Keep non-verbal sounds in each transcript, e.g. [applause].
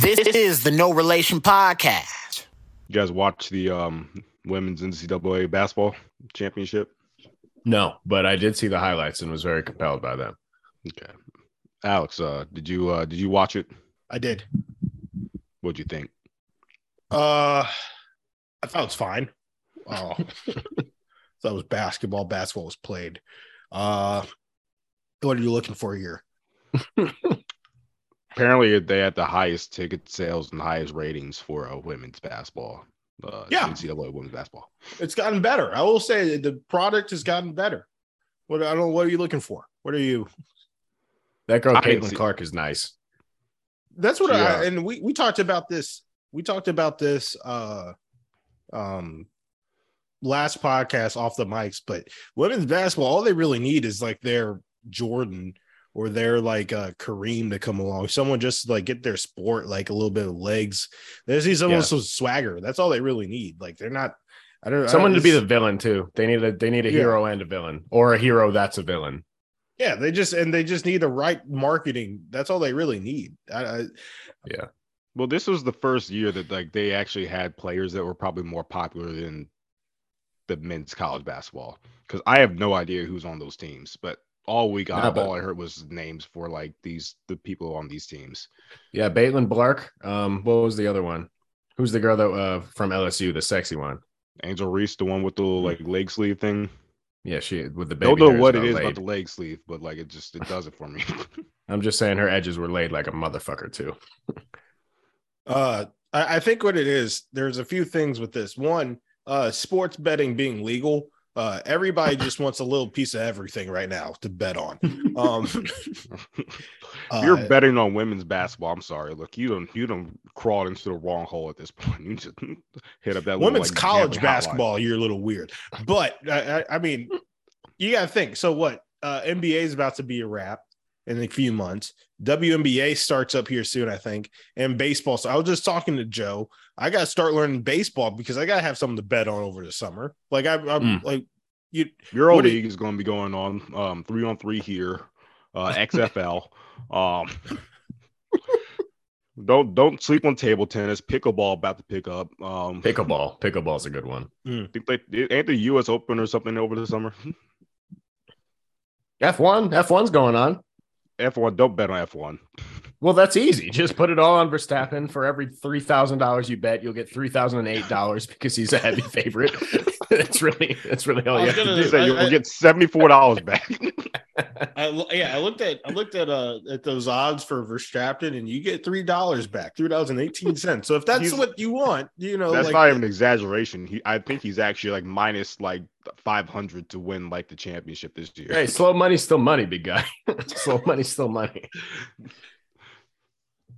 This is the No Relation Podcast. You guys watch the um, women's NCAA basketball championship? No, but I did see the highlights and was very compelled by them. Okay, Alex, uh, did you uh, did you watch it? I did. What'd you think? Uh, I thought it was fine. Oh, [laughs] thought it was basketball. Basketball was played. Uh, what are you looking for here? [laughs] Apparently, they had the highest ticket sales and highest ratings for uh, women's basketball. Uh, Yeah. NCAA women's basketball. It's gotten better. I will say the product has gotten better. What I don't know. What are you looking for? What are you? That girl I Caitlin see- Clark is nice. That's what She, I and we we talked about this. We talked about this uh um last podcast off the mics, but women's basketball, all they really need is like their Jordan or they're like uh Kareem to come along. Someone just like get their sport like a little bit of legs. They just need someone Yeah. with some swagger. That's all they really need. Like they're not I don't know Someone I, to be the villain too. They need a they need a Yeah. hero and a villain, or a hero that's a villain. yeah, they just and they just need the right marketing. That's all they really need. I, I Well, this was the first year that like they actually had players that were probably more popular than the men's college basketball. Because I have no idea who's on those teams, but all week I, Nah, but- all I heard was names for like these the people on these teams. Yeah, Baitlin Blark. Um, what was the other one? Who's the girl that uh from LSU, the sexy one? Angel Reese, the one with the little like leg sleeve thing. Yeah, she with the baby. Don't know what it is all laid. about the leg sleeve, but like it just it [laughs] does it for me. [laughs] I'm just saying her edges were laid like a motherfucker too. Uh, I, I think what it is, there's a few things with this. One, uh, sports betting being legal. Uh, everybody just wants a little piece of everything right now to bet on. Um, [laughs] You're uh, betting on women's basketball. I'm sorry. Look, you don't you don't crawl into the wrong hole at this [laughs] point. You just hit up that little, women's like, college gambling hotline. basketball, you're a little weird, but I, I, I mean, you got to think. So what? Uh, NBA is about to be a wrap in a few months. WNBA starts up here soon, I think, and baseball. So I was just talking to Joe. I got to start learning baseball because I got to have something to bet on over the summer. Like I, I'm Mm. like you. Your old What do you- league is going to be going on um, three on three here, uh, XFL. [laughs] um, don't don't sleep on table tennis. Pickleball about to pick up. Um, Pickleball. Pickleball's a good one. I think they ain't the U.S. Open or something over the summer. F1. F1's going on. F1. Don't bet on F1. [laughs] Well, that's easy. Just put it all on Verstappen. For every three thousand dollars you bet, you'll get three thousand and eight dollars [laughs] because he's a heavy favorite. [laughs] it's really, it's really all you was have to gonna do. Say I- you'll I- get seventy four dollars back. [laughs] I, yeah, I looked at I looked at uh at those odds for Verstappen, and you get three dollars back, three dollars and eighteen cents. So if that's He's- what you want, you know, That's like, not even an exaggeration. He, I think he's actually like minus like five hundred to win like the championship this year. Hey, slow money's still money, big guy. slow money's still money.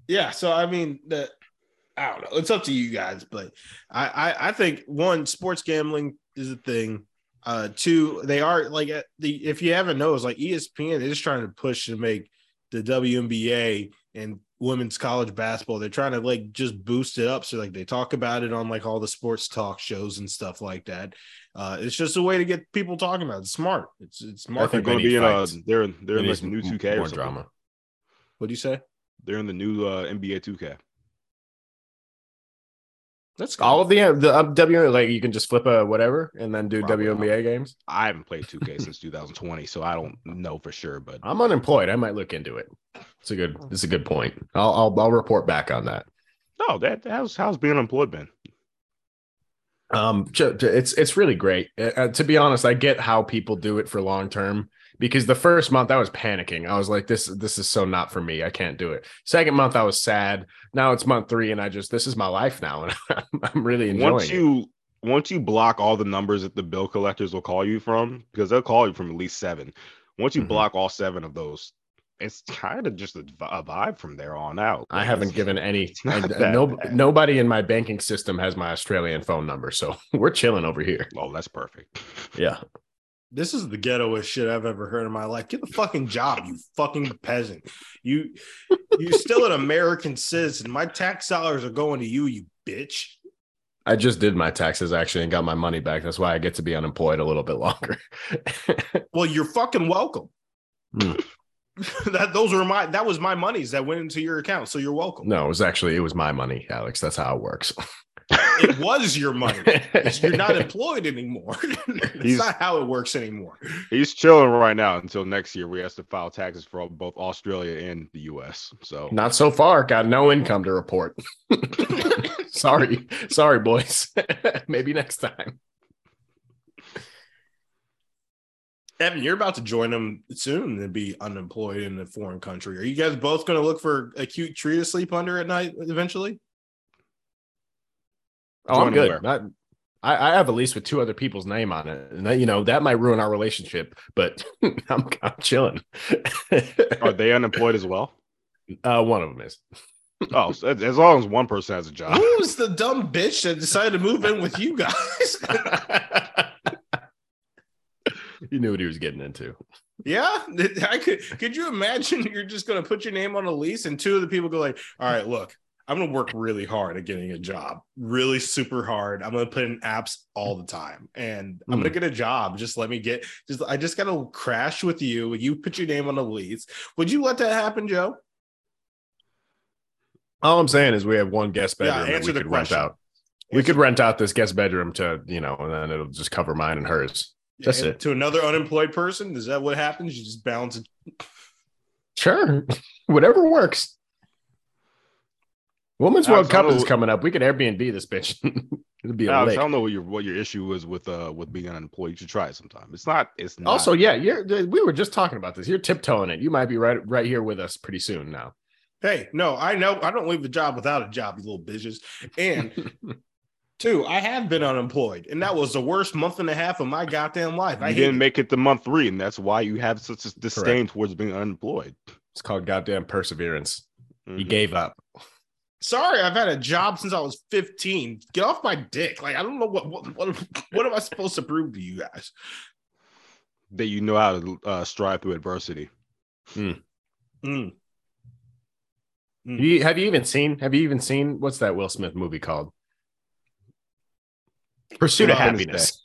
Yeah. So I mean, the I don't know. It's up to you guys, but I I, I think one sports gambling is a thing. Uh, two, they are like uh, the if you haven't noticed, like ESPN is trying to push to make the WNBA and women's college basketball. They're trying to like just boost it up. So like they talk about it on like all the sports talk shows and stuff like that. Uh, it's just a way to get people talking about it. It's smart. It's it's I smart. They're going to be need in a they're they're in like new two K or something. drama. what do you say? They're in the new uh, NBA two K. That's All of the the uh, W like you can just flip a whatever and then do Probably WNBA games. I haven't played two K [laughs] since 2020, so I don't know for sure. But I'm unemployed. I might look into it. It's a good. It's a good point. I'll I'll, I'll report back on that. no, that how's how's being employed been? Um, ju- ju- it's it's really great. Uh, uh, to be honest, I get how people do it for long term because the first month I was panicking. I was like, this this is so not for me. I can't do it. Second month I was sad. Now it's month three, and I just this is my life now, [laughs] and I'm, I'm really enjoying Once it. you once you block all the numbers that the bill collectors will call you from, because they'll call you from at least seven. Once you Mhm. block all seven of those, it's kind of just a, vibe from there on out. I haven't given any. [laughs] it's not and, that no, bad. nobody in my banking system has my Australian phone number, so [laughs] we're chilling over here. Oh, that's perfect. Yeah. This is the ghettoest shit I've ever heard in my life. Get the fucking job, you fucking peasant. You you're still an American citizen. My tax dollars are going to you, you bitch. I just did my taxes actually and got my money back. That's why I get to be unemployed a little bit longer. [laughs] Well, you're fucking welcome. Hmm. [laughs] that those were my that was my monies that went into your account. So you're welcome. No, it was actually it was my money, Alex. That's how it works. [laughs] It was your money. You're not [laughs] employed anymore. [laughs] It's He's- not how it works anymore. He's chilling right now until next year. We have to file taxes for both Australia and the U.S. So Not so far. Got no income to report. [laughs] sorry, sorry, boys. Maybe next time. Evan, you're about to join them soon and be unemployed in a foreign country. Are you guys both going to look for a cute tree to sleep under at night eventually? Oh, I'm good. Not, I, I have a lease with two other people's name on it, and that, you know that might ruin our relationship. But [laughs] I'm, I'm chilling. are they unemployed as well? [laughs] uh, one of them is. Oh, so as as long as one person has a job. Who's the dumb bitch that decided to move in with you guys? [laughs] you knew what he was getting into. yeah, I could. Could you imagine? You're just going to put your name on a lease, and two of the people go like, "All right, look, I'm going to work really hard at getting a job, really super hard. I'm going to put in apps all the time, and I'm going to hmm. get a job. Just let me get. Just I just got to crash with you. You put your name on the lease. Would you let that happen, Joe? All I'm saying is we have one guest Yeah, bedroom that answer we the could rent question. out. We could rent out this guest bedroom to, you know, and then it'll just cover mine and hers. That's And it. To another unemployed person, is that what happens? You just bounce it. Sure. [laughs] Whatever works. Women's World Cup is coming up. We could Airbnb this bitch. [laughs] It'll be a Alex, lick. I don't know what your what your issue is with uh with being unemployed. You should try it sometime. It's not. It's not. Also, yeah, you're we were just talking about this. You're tiptoeing it. You might be right right here with us pretty soon now. Hey, no, I know I don't leave a job without a job, you little bitches. And [laughs] two, I have been unemployed, and that was the worst month and a half of my goddamn life. you I didn't didn't make it to month three, and that's why you have such a disdain towards being unemployed. It's called goddamn perseverance. He Mhm. gave up. Sorry, I've had a job since I was 15. Get off my dick. Like I don't know what what what, what am I supposed to prove to you guys? that you know how to uh, strive through adversity. Mm. Have you, have you even seen? Have you even seen what's that Will Smith movie called? Pursuit of Happyness.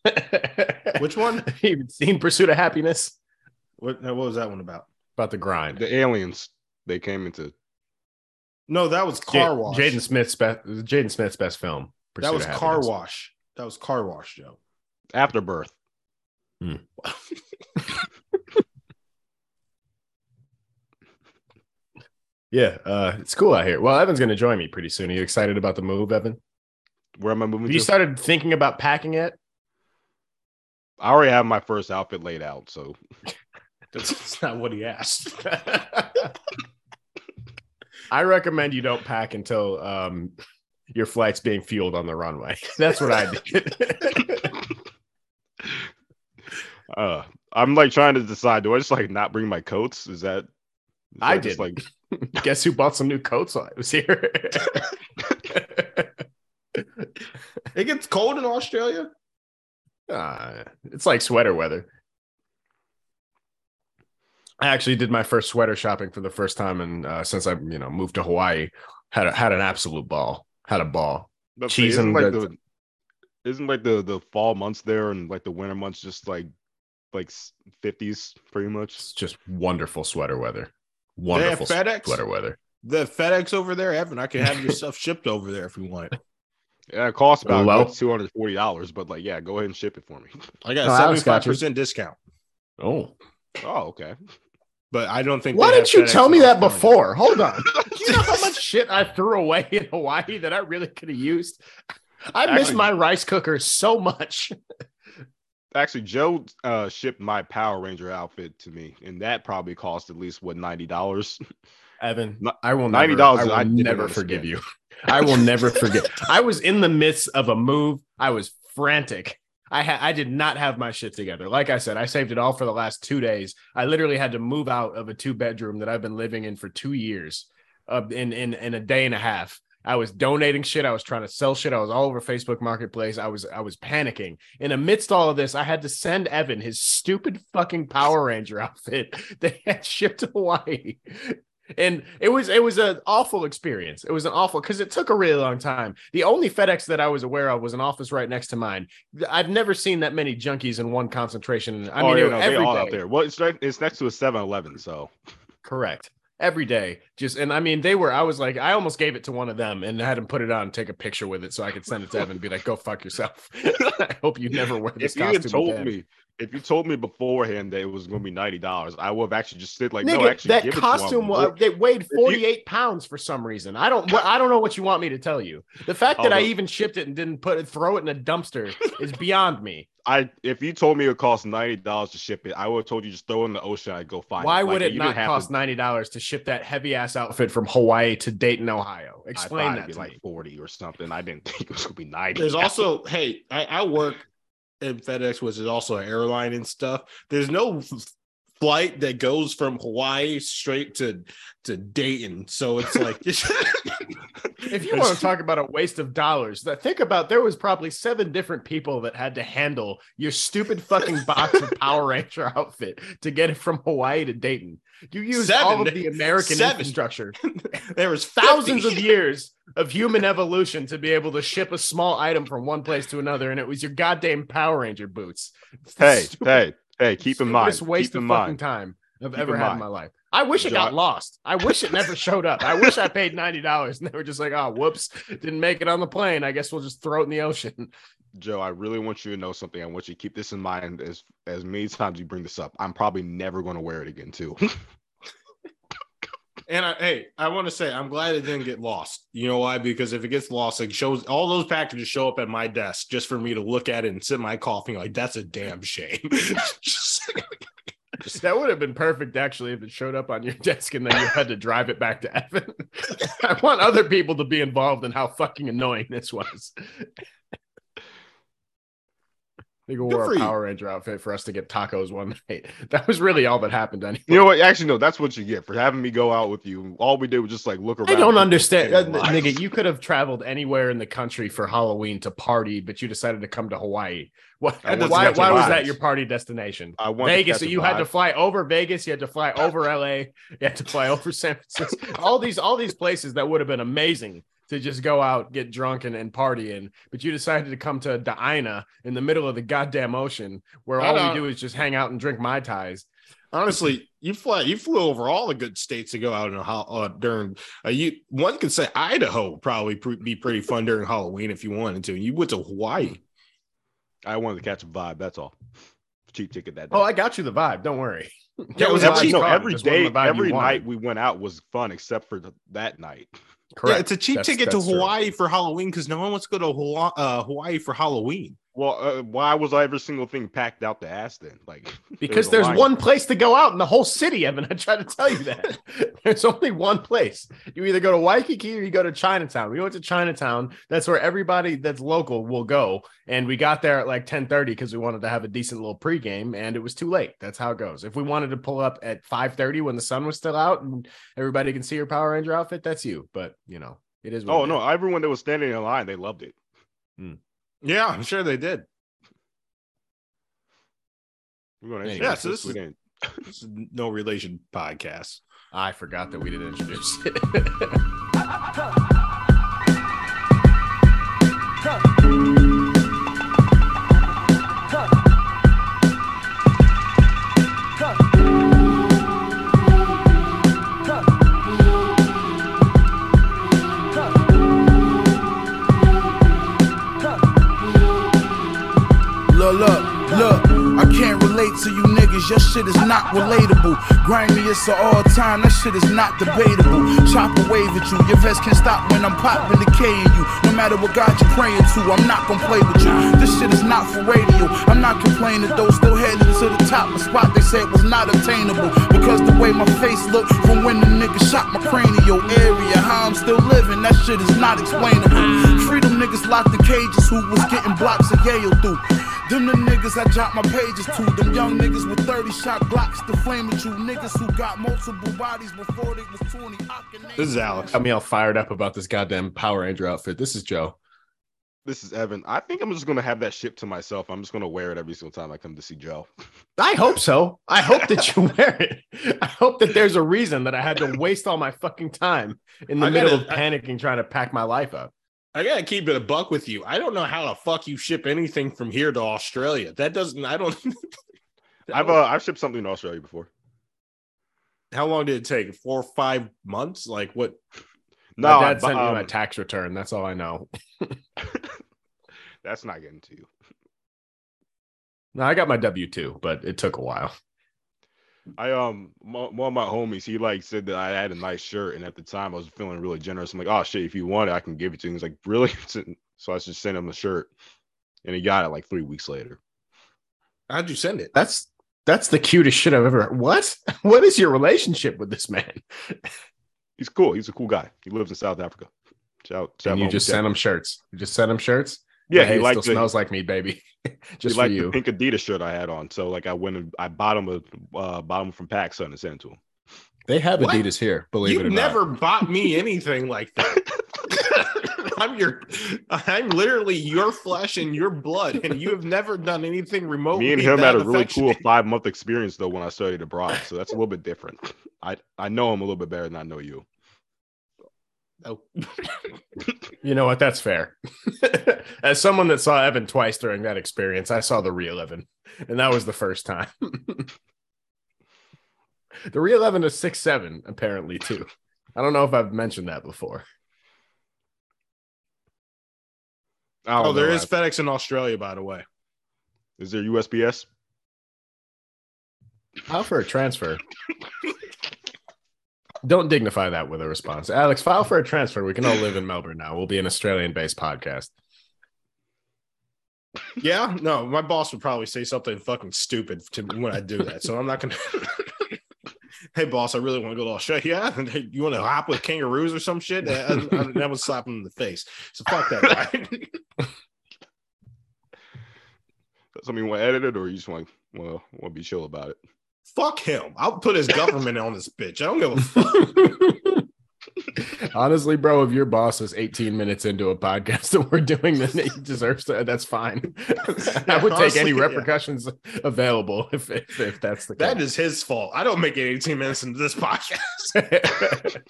[laughs] Which one? You even seen Pursuit of Happyness? What what was that one about? About the grind. The aliens they came into. No, that was Car Wash. Jaden Smith's best. Jaden Smith's best film. that was Car Wash. That was Car Wash, Joe. Afterbirth. [laughs] Yeah, uh, it's cool out here. Well, Evan's going to join me pretty soon. Are you excited about the move, Evan? Where am I moving Have to? you started thinking about packing it? I already have my first outfit laid out, so That's, [laughs] that's not what he asked. [laughs] I recommend you don't pack until um, your flight's being fueled on the runway. [laughs] That's what I did. [laughs] uh, I'm like trying to decide. Do I just like not bring my coats? Is that? is I that just, did. like [laughs] Guess who bought some new coats while I was here? it gets cold in Australia. Uh, it's like sweater weather. I actually did my first sweater shopping for the first time, and uh, since I, you know, moved to Hawaii, had a, had an absolute ball. Had a ball. But Cheese isn't and like the- the isn't like the the fall months there and like the winter months just like like fifties pretty much. It's just wonderful sweater weather. They have Wonderful FedEx. sweater weather. The FedEx over there, Evan. I can have your [laughs] stuff shipped over there if you want. Yeah, it costs about Low? two hundred forty dollars, but like yeah, go ahead and ship it for me. I got No, a Alex seventy got five you. percent discount, Oh, oh, okay. But I don't think. why didn't you tell me that Australia. before? Hold on. [laughs] Do you know how much shit I threw away [laughs] in Hawaii that I really could have used? I miss my rice cooker so much. Actually, Joe uh, shipped my Power Ranger outfit to me, and that probably cost at least what ninety dollars. Evan, I will $90 I will I never forgive you. I will never forget. [laughs] I was in the midst of a move. I was frantic. I had I did not have my shit together. Like I said, I saved it all for the last two days. I literally had to move out of a two bedroom that I've been living in for two years, uh, in in in a day and a half. I was donating shit. I was trying to sell shit. I was all over Facebook Marketplace. I was I was panicking. And amidst all of this, I had to send Evan his stupid fucking Power Ranger [laughs] outfit that had shipped to Hawaii. And it was it was an awful experience. It was an awful because it took a really long time. The only FedEx that I was aware of was an office right next to mine. I've never seen that many junkies in one concentration. I oh, mean, yeah, no, they all day. out there. Well, it's right, it's next to a 7-Eleven, so Correct. Every day. Just and I mean, they were. I was like, I almost gave it to one of them and had him put it on, and take a picture with it, so I could send it to Evan and be like, "Go fuck yourself." [laughs] I hope you never wear this If you had costume told again. me, if you told me beforehand that it was going to be ninety dollars, I would have actually just said like, no, Nigga, actually, that give costume it to wa- him. they weighed 48 pounds for some reason. I don't I don't know what you want me to tell you. The fact that Oh, I no. even shipped it and didn't put it throw it in a dumpster is [laughs] beyond me. I if you told me it cost ninety dollars to ship it, I would have told you just throw it in the ocean. I'd go find Why it. would it you not cost to- $90 to ship that heavy ass outfit from Hawaii to Dayton, Ohio? Explain thought that it'd be to like me. forty or something. I didn't [laughs] think it was going to be ninety. There's also, hey, I, I work in FedEx, which is also an airline and stuff. There's no flight that goes from Hawaii straight to to Dayton, so it's like [laughs] [laughs] If you want to talk about a waste of dollars, that think about there was probably seven different people that had to handle your stupid fucking box of [laughs] Power Ranger outfit to get it from Hawaii to Dayton. You used all of the American Seven. infrastructure, [laughs] there was thousands of years of human evolution to be able to ship a small item from one place to another, and it was your goddamn Power Ranger boots. [laughs] Hey, stupid- hey, hey, keep in mind, waste keep in of fucking mind. time I've Keep ever in had in my life. I wish it John- got lost. I wish it never showed up. I wish I paid ninety dollars and they were just like, "Oh, whoops, didn't make it on the plane. I guess we'll just throw it in the ocean." Joe, I really want you to know something. I want you to keep this in mind as as many times you bring this up. I'm probably never going to wear it again, too. [laughs] And I, hey, I want to say I'm glad it didn't get lost. You know why? Because if it gets lost, it shows all those packages show up at my desk just for me to look at it and sip my coffee. Like that's a damn shame. [laughs] [laughs] That would have been perfect, actually, if it showed up on your desk and then you had to drive it back to Evan. I want other people to be involved in how fucking annoying this was. They Good wore for a. Power Ranger outfit for us to get tacos one [laughs] night. That was really all that happened. Anyway. you know what? Actually, no, that's what you get for having me go out with you. All we did was just like look around. I don't understand, uh, nigga. You could have traveled anywhere in the country for Halloween to party, but you decided to come to Hawaii. [laughs] What? To Why? Why was that your party destination? I wanted to Vegas. So you had to fly over Vegas. You had to fly over LA. You had to fly over San Francisco. [laughs] all these, all these places that would have been amazing to just go out, get drunk, and, and party in. But you decided to come to Daina in the middle of the goddamn ocean, where I all we don't- is just hang out and drink mai tais. Honestly, you fly, you flew over all the good states to go out in a ho- uh, during. Uh, you one could say Idaho would probably pre- be pretty fun during Halloween if you wanted to. You went to Hawaii. I wanted to catch a vibe. That's all. Cheap ticket that day. Oh, I got you the vibe. Don't worry. Yeah, That was the a vibe cheap- no, caught. It every just wasn't day, the vibe you every wanted. night we went out was fun except for th- that night. Correct. Yeah, it's a cheap That's- ticket to that's true. Hawaii for Halloween because no one wants to go to uh, Hawaii for Halloween. Well, uh, why was every single thing packed out the ass then? Like [laughs] Because a there's one place to go out in the whole city, Evan. [laughs] I tried to tell you that. [laughs] there's only one place. You either go to Waikiki or you go to Chinatown. We went to Chinatown. That's where everybody that's local will go. And we got there at like 10:30 because we wanted to have a decent little pregame, and it was too late. That's how it goes. If we wanted to pull up at 5:30 when the sun was still out and everybody can see your Power Ranger outfit, that's you. But you know, it is. What Oh it no! is. Everyone that was standing in line, they loved it. Yeah, I'm sure they did. We're going Anyway, to yeah, so this we is- didn't. This is no relation podcast. I forgot that we didn't introduce it. [laughs] relate to you niggas. Your shit is not relatable. Grimy, it's a all time. That shit is not debatable. Chop a wave at you. Your vest can't stop when I'm popping, decaying you. No matter what God you're praying to, I'm not gonna play with you. This shit is not for radio. I'm not complaining though. Still headed to the top. A spot they said was not attainable. Because the way my face looked from when the nigga shot my cranial area. How I'm still living, that shit is not explainable. Freedom niggas locked in cages who was getting blocks of Yale through. Them the niggas I drop my pages to. Them young niggas with 30 shot Glocks to flame at you. Niggas who got multiple bodies before they was 20. I can name This is Alex. Got me all fired up about this goddamn Power Ranger outfit. This is Joe. This is Evan. I think I'm just gonna have that shipped to myself. I'm just gonna wear it every single time I come to see Joe. I hope so. I hope that you [laughs] wear it. I hope that there's a reason that I had to waste all my fucking time in the I middle gotta- of panicking trying to pack my life up. I gotta keep it a buck with you. I don't know how the fuck you ship anything from here to Australia. That doesn't. I don't. [laughs] I've uh, I've shipped something to Australia before. How long did it take? Four or five months? Like what? No, my dad sent me um, my tax return. That's all I know. [laughs] [laughs] that's not getting to you. No, I got my W two, but it took a while. I um mo- one of my homies, he like said that I had a nice shirt, and at the time I was feeling really generous. I'm like, oh shit, if you want it, I can give it to you. He's like, really? [laughs] so I just sent him the shirt, and he got it like three weeks later. How'd you send it? That's that's the cutest shit I've ever. What? [laughs] What is your relationship with this man? [laughs] He's cool. He's a cool guy. He lives in South Africa. Shout, shout And you just homie sent him shirts. You just sent him shirts. Yeah, hey, he it liked still the, smells like me, baby. [laughs] just he for you. the pink Adidas shirt I had on. So like I went and I bought him a uh, bought him from PacSun and sent it to him. They have What? Adidas here. Believe you it or never not. bought me [laughs] anything like that. [laughs] I'm your, I'm literally your flesh and your blood, and you have never done anything remotely. Me and him had a really cool five month experience though when I studied abroad. So that's a little bit different. I I know him a little bit better than I know you. Oh. [laughs] You know what? That's fair. [laughs] As someone that saw Evan twice during that experience, I saw the real Evan, and that was the first time. [laughs] the real Evan is six seven, apparently too. I don't know if I've mentioned that before. Oh, there is know. is FedEx in Australia, by the way. Is there USPS? How for a transfer. Don't dignify that with a response. Alex, file for a transfer. We can all live in Melbourne now. We'll be an Australian based podcast. Yeah, no, my boss would probably say something fucking stupid to me when I do that. So I'm not gonna. [laughs] hey, boss, I really want to go to Australia. [laughs] Yeah, you want to hop with kangaroos or some shit? I, I, I, that would slap him in the face. So fuck that guy. Something you want to edit it, or you just want well want to be chill about it? Fuck him. I'll put his [laughs] government on this bitch. I don't give a [laughs] fuck. Honestly, bro, if your boss is 18 minutes into a podcast [laughs] that we're doing, then he deserves to. That's fine. I would take honestly, any yeah. repercussions available if, if if that's the That case. is his fault. I don't make it 18 minutes into this podcast.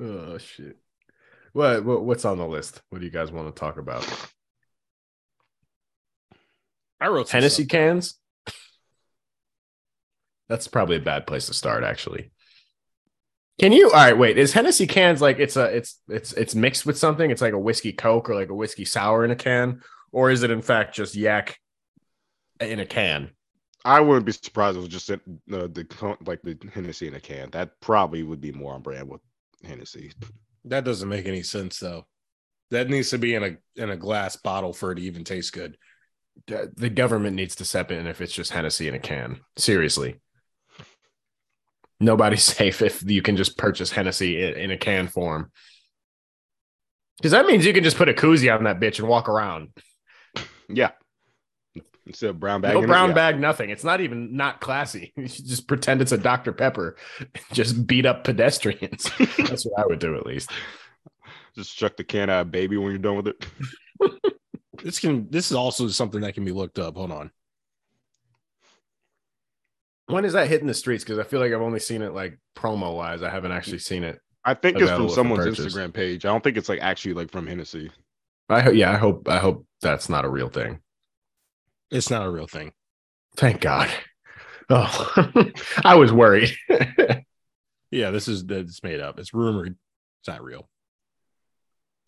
oh shit. What, what what's on the list? What do you guys want to talk about? I wrote some Hennessy cans. That's probably a bad place to start, actually. Can you? All right, wait. Is Hennessy cans like it's a it's it's it's mixed with something? It's like a whiskey Coke or like a whiskey sour in a can, or is it in fact just yak in a can? I wouldn't be surprised if it was just in, uh, the like the Hennessy in a can. That probably would be more on brand with Hennessy. That doesn't make any sense though. That needs to be in a in a glass bottle for it to even taste good. The government needs to step in if it's just Hennessy in a can. Seriously. Nobody's [laughs] safe if you can just purchase Hennessy in, a can form. Because that means you can just put a koozie on that bitch and walk around. Yeah. Instead of brown bag. no in it, brown yeah. bag, nothing. It's not even not classy. [laughs] You should just pretend it's a Dr. Pepper. And [laughs] just beat up pedestrians. That's what I would do at least. Just chuck the can out, baby, when you're done with it. This can this is also something that can be looked up. Hold on. When is that hitting the streets? Because I feel like I've only seen it like promo wise. I haven't actually seen it. I think it's from someone's. Instagram page. I don't think it's like actually like from Hennessy. I hope yeah, I hope I hope that's not a real thing. It's not a real thing. Thank God. Oh, [laughs] I was worried. [laughs] Yeah, this is it's made up. It's rumored. It's not real.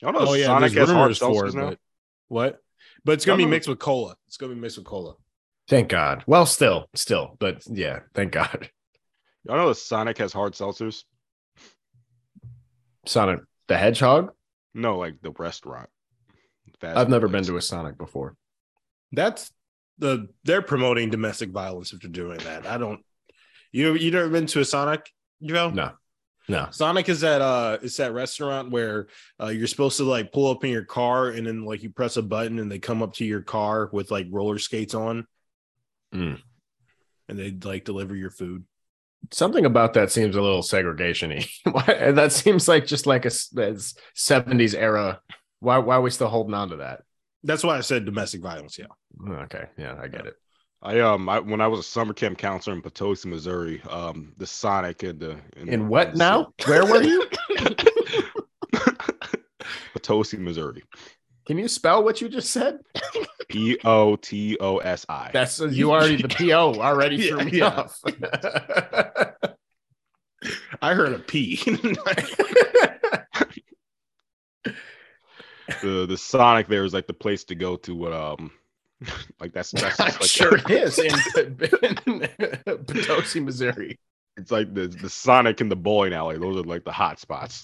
I don't know. Oh yeah, Sonic there's has hard rumors for seltzers it. now. But what? But it's gonna be mixed with cola. It's gonna be mixed with cola. Thank God. Well, still, still, but yeah, thank God. Y'all know that Sonic has hard seltzers? Sonic the Hedgehog. No, like the restaurant. Fast I've never place. been to a Sonic before. That's the they're promoting domestic violence if they're doing that. I don't. You you never been to a Sonic, Joe? No, no. Sonic is that uh it's that restaurant where uh you're supposed to like pull up in your car and then like you press a button and they come up to your car with like roller skates on Mm. and they like deliver your food. Something about that seems a little segregation-y. [laughs] That seems like just like a, as 70s era. Why why are we still holding on to that? That's why I said domestic violence. Yeah. Okay, yeah, I get it. I um I, when I was a summer camp counselor in Potosi, Missouri, um the Sonic and the In what now? Where were you? [laughs] Potosi, Missouri. Can you spell what you just said? P O T O S I. That's you already the PO already [laughs] Yeah, threw me yeah. off. [laughs] I heard a P. the the Sonic there is like the place to go to. What um, [laughs] like that's that's [laughs] like sure [laughs] it is in, in Potosi, Missouri. It's like the the Sonic and the bowling alley. Those are like the hot spots.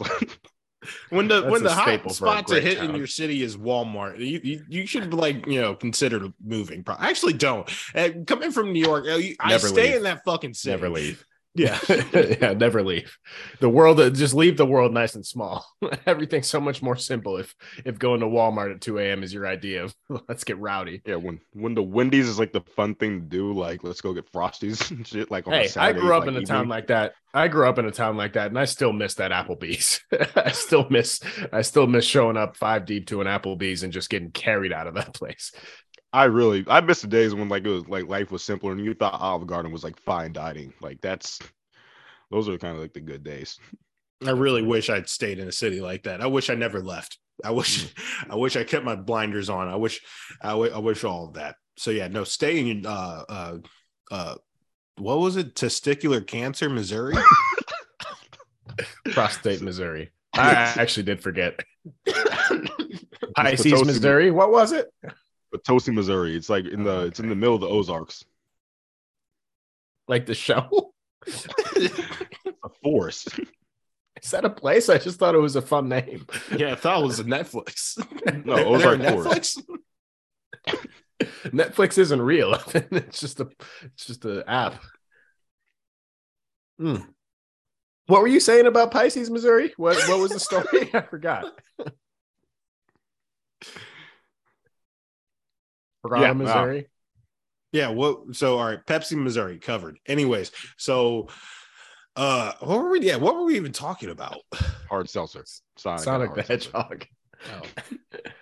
when the That's when the hot staple for a spot to hit in your city is Walmart, you, you, you should like you know consider moving. Pro- Actually, don't. Uh, coming from New York, uh, I Never stay leave. in that fucking city. Never leave. Yeah. [laughs] yeah, never leave. The world uh, just leave the world nice and small. [laughs] Everything's so much more simple if if going to Walmart at 2 a.m. is your idea of [laughs] let's get rowdy. yeah, when when the Wendy's is like the fun thing to do, like let's go get Frosties and shit. Like on Hey, I grew up like, in a town like that. I grew up in a town like that, and I still miss that Applebee's. I still miss, I still miss showing up five deep to an Applebee's and just getting carried out of that place. I really I miss the days when like it was like life was simpler and you thought Olive Garden was like fine dining. Like that's those are kind of like the good days. I really wish I'd stayed in a city like that. I wish I never left. I wish [laughs] I wish I kept my blinders on. I wish I wish all of that. So yeah, no, staying in uh uh uh what was it? Testicular cancer, Missouri? [laughs] Prostate, Missouri. I actually did forget. [laughs] Pisces, Potosi- Missouri. What was it? Potosi, Missouri. It's like in the Oh, it's in the middle of the Ozarks. Like the show? A forest. [laughs] Is that a place? I just thought it was a fun name. yeah, I thought it was a Netflix. No, [laughs] They're Ozark Netflix. [laughs] Netflix isn't real. it's just a it's just an app. Hmm. What were you saying about Pisces, Missouri? What what was the story? I forgot. Ferrara, Yeah, Missouri. Yeah, what so all right, Pepsi, Missouri covered. Anyways, so uh what were we yeah, what were we even talking about? Hard seltzer. Sonic, Sonic the hard seltzer. Hedgehog. [laughs]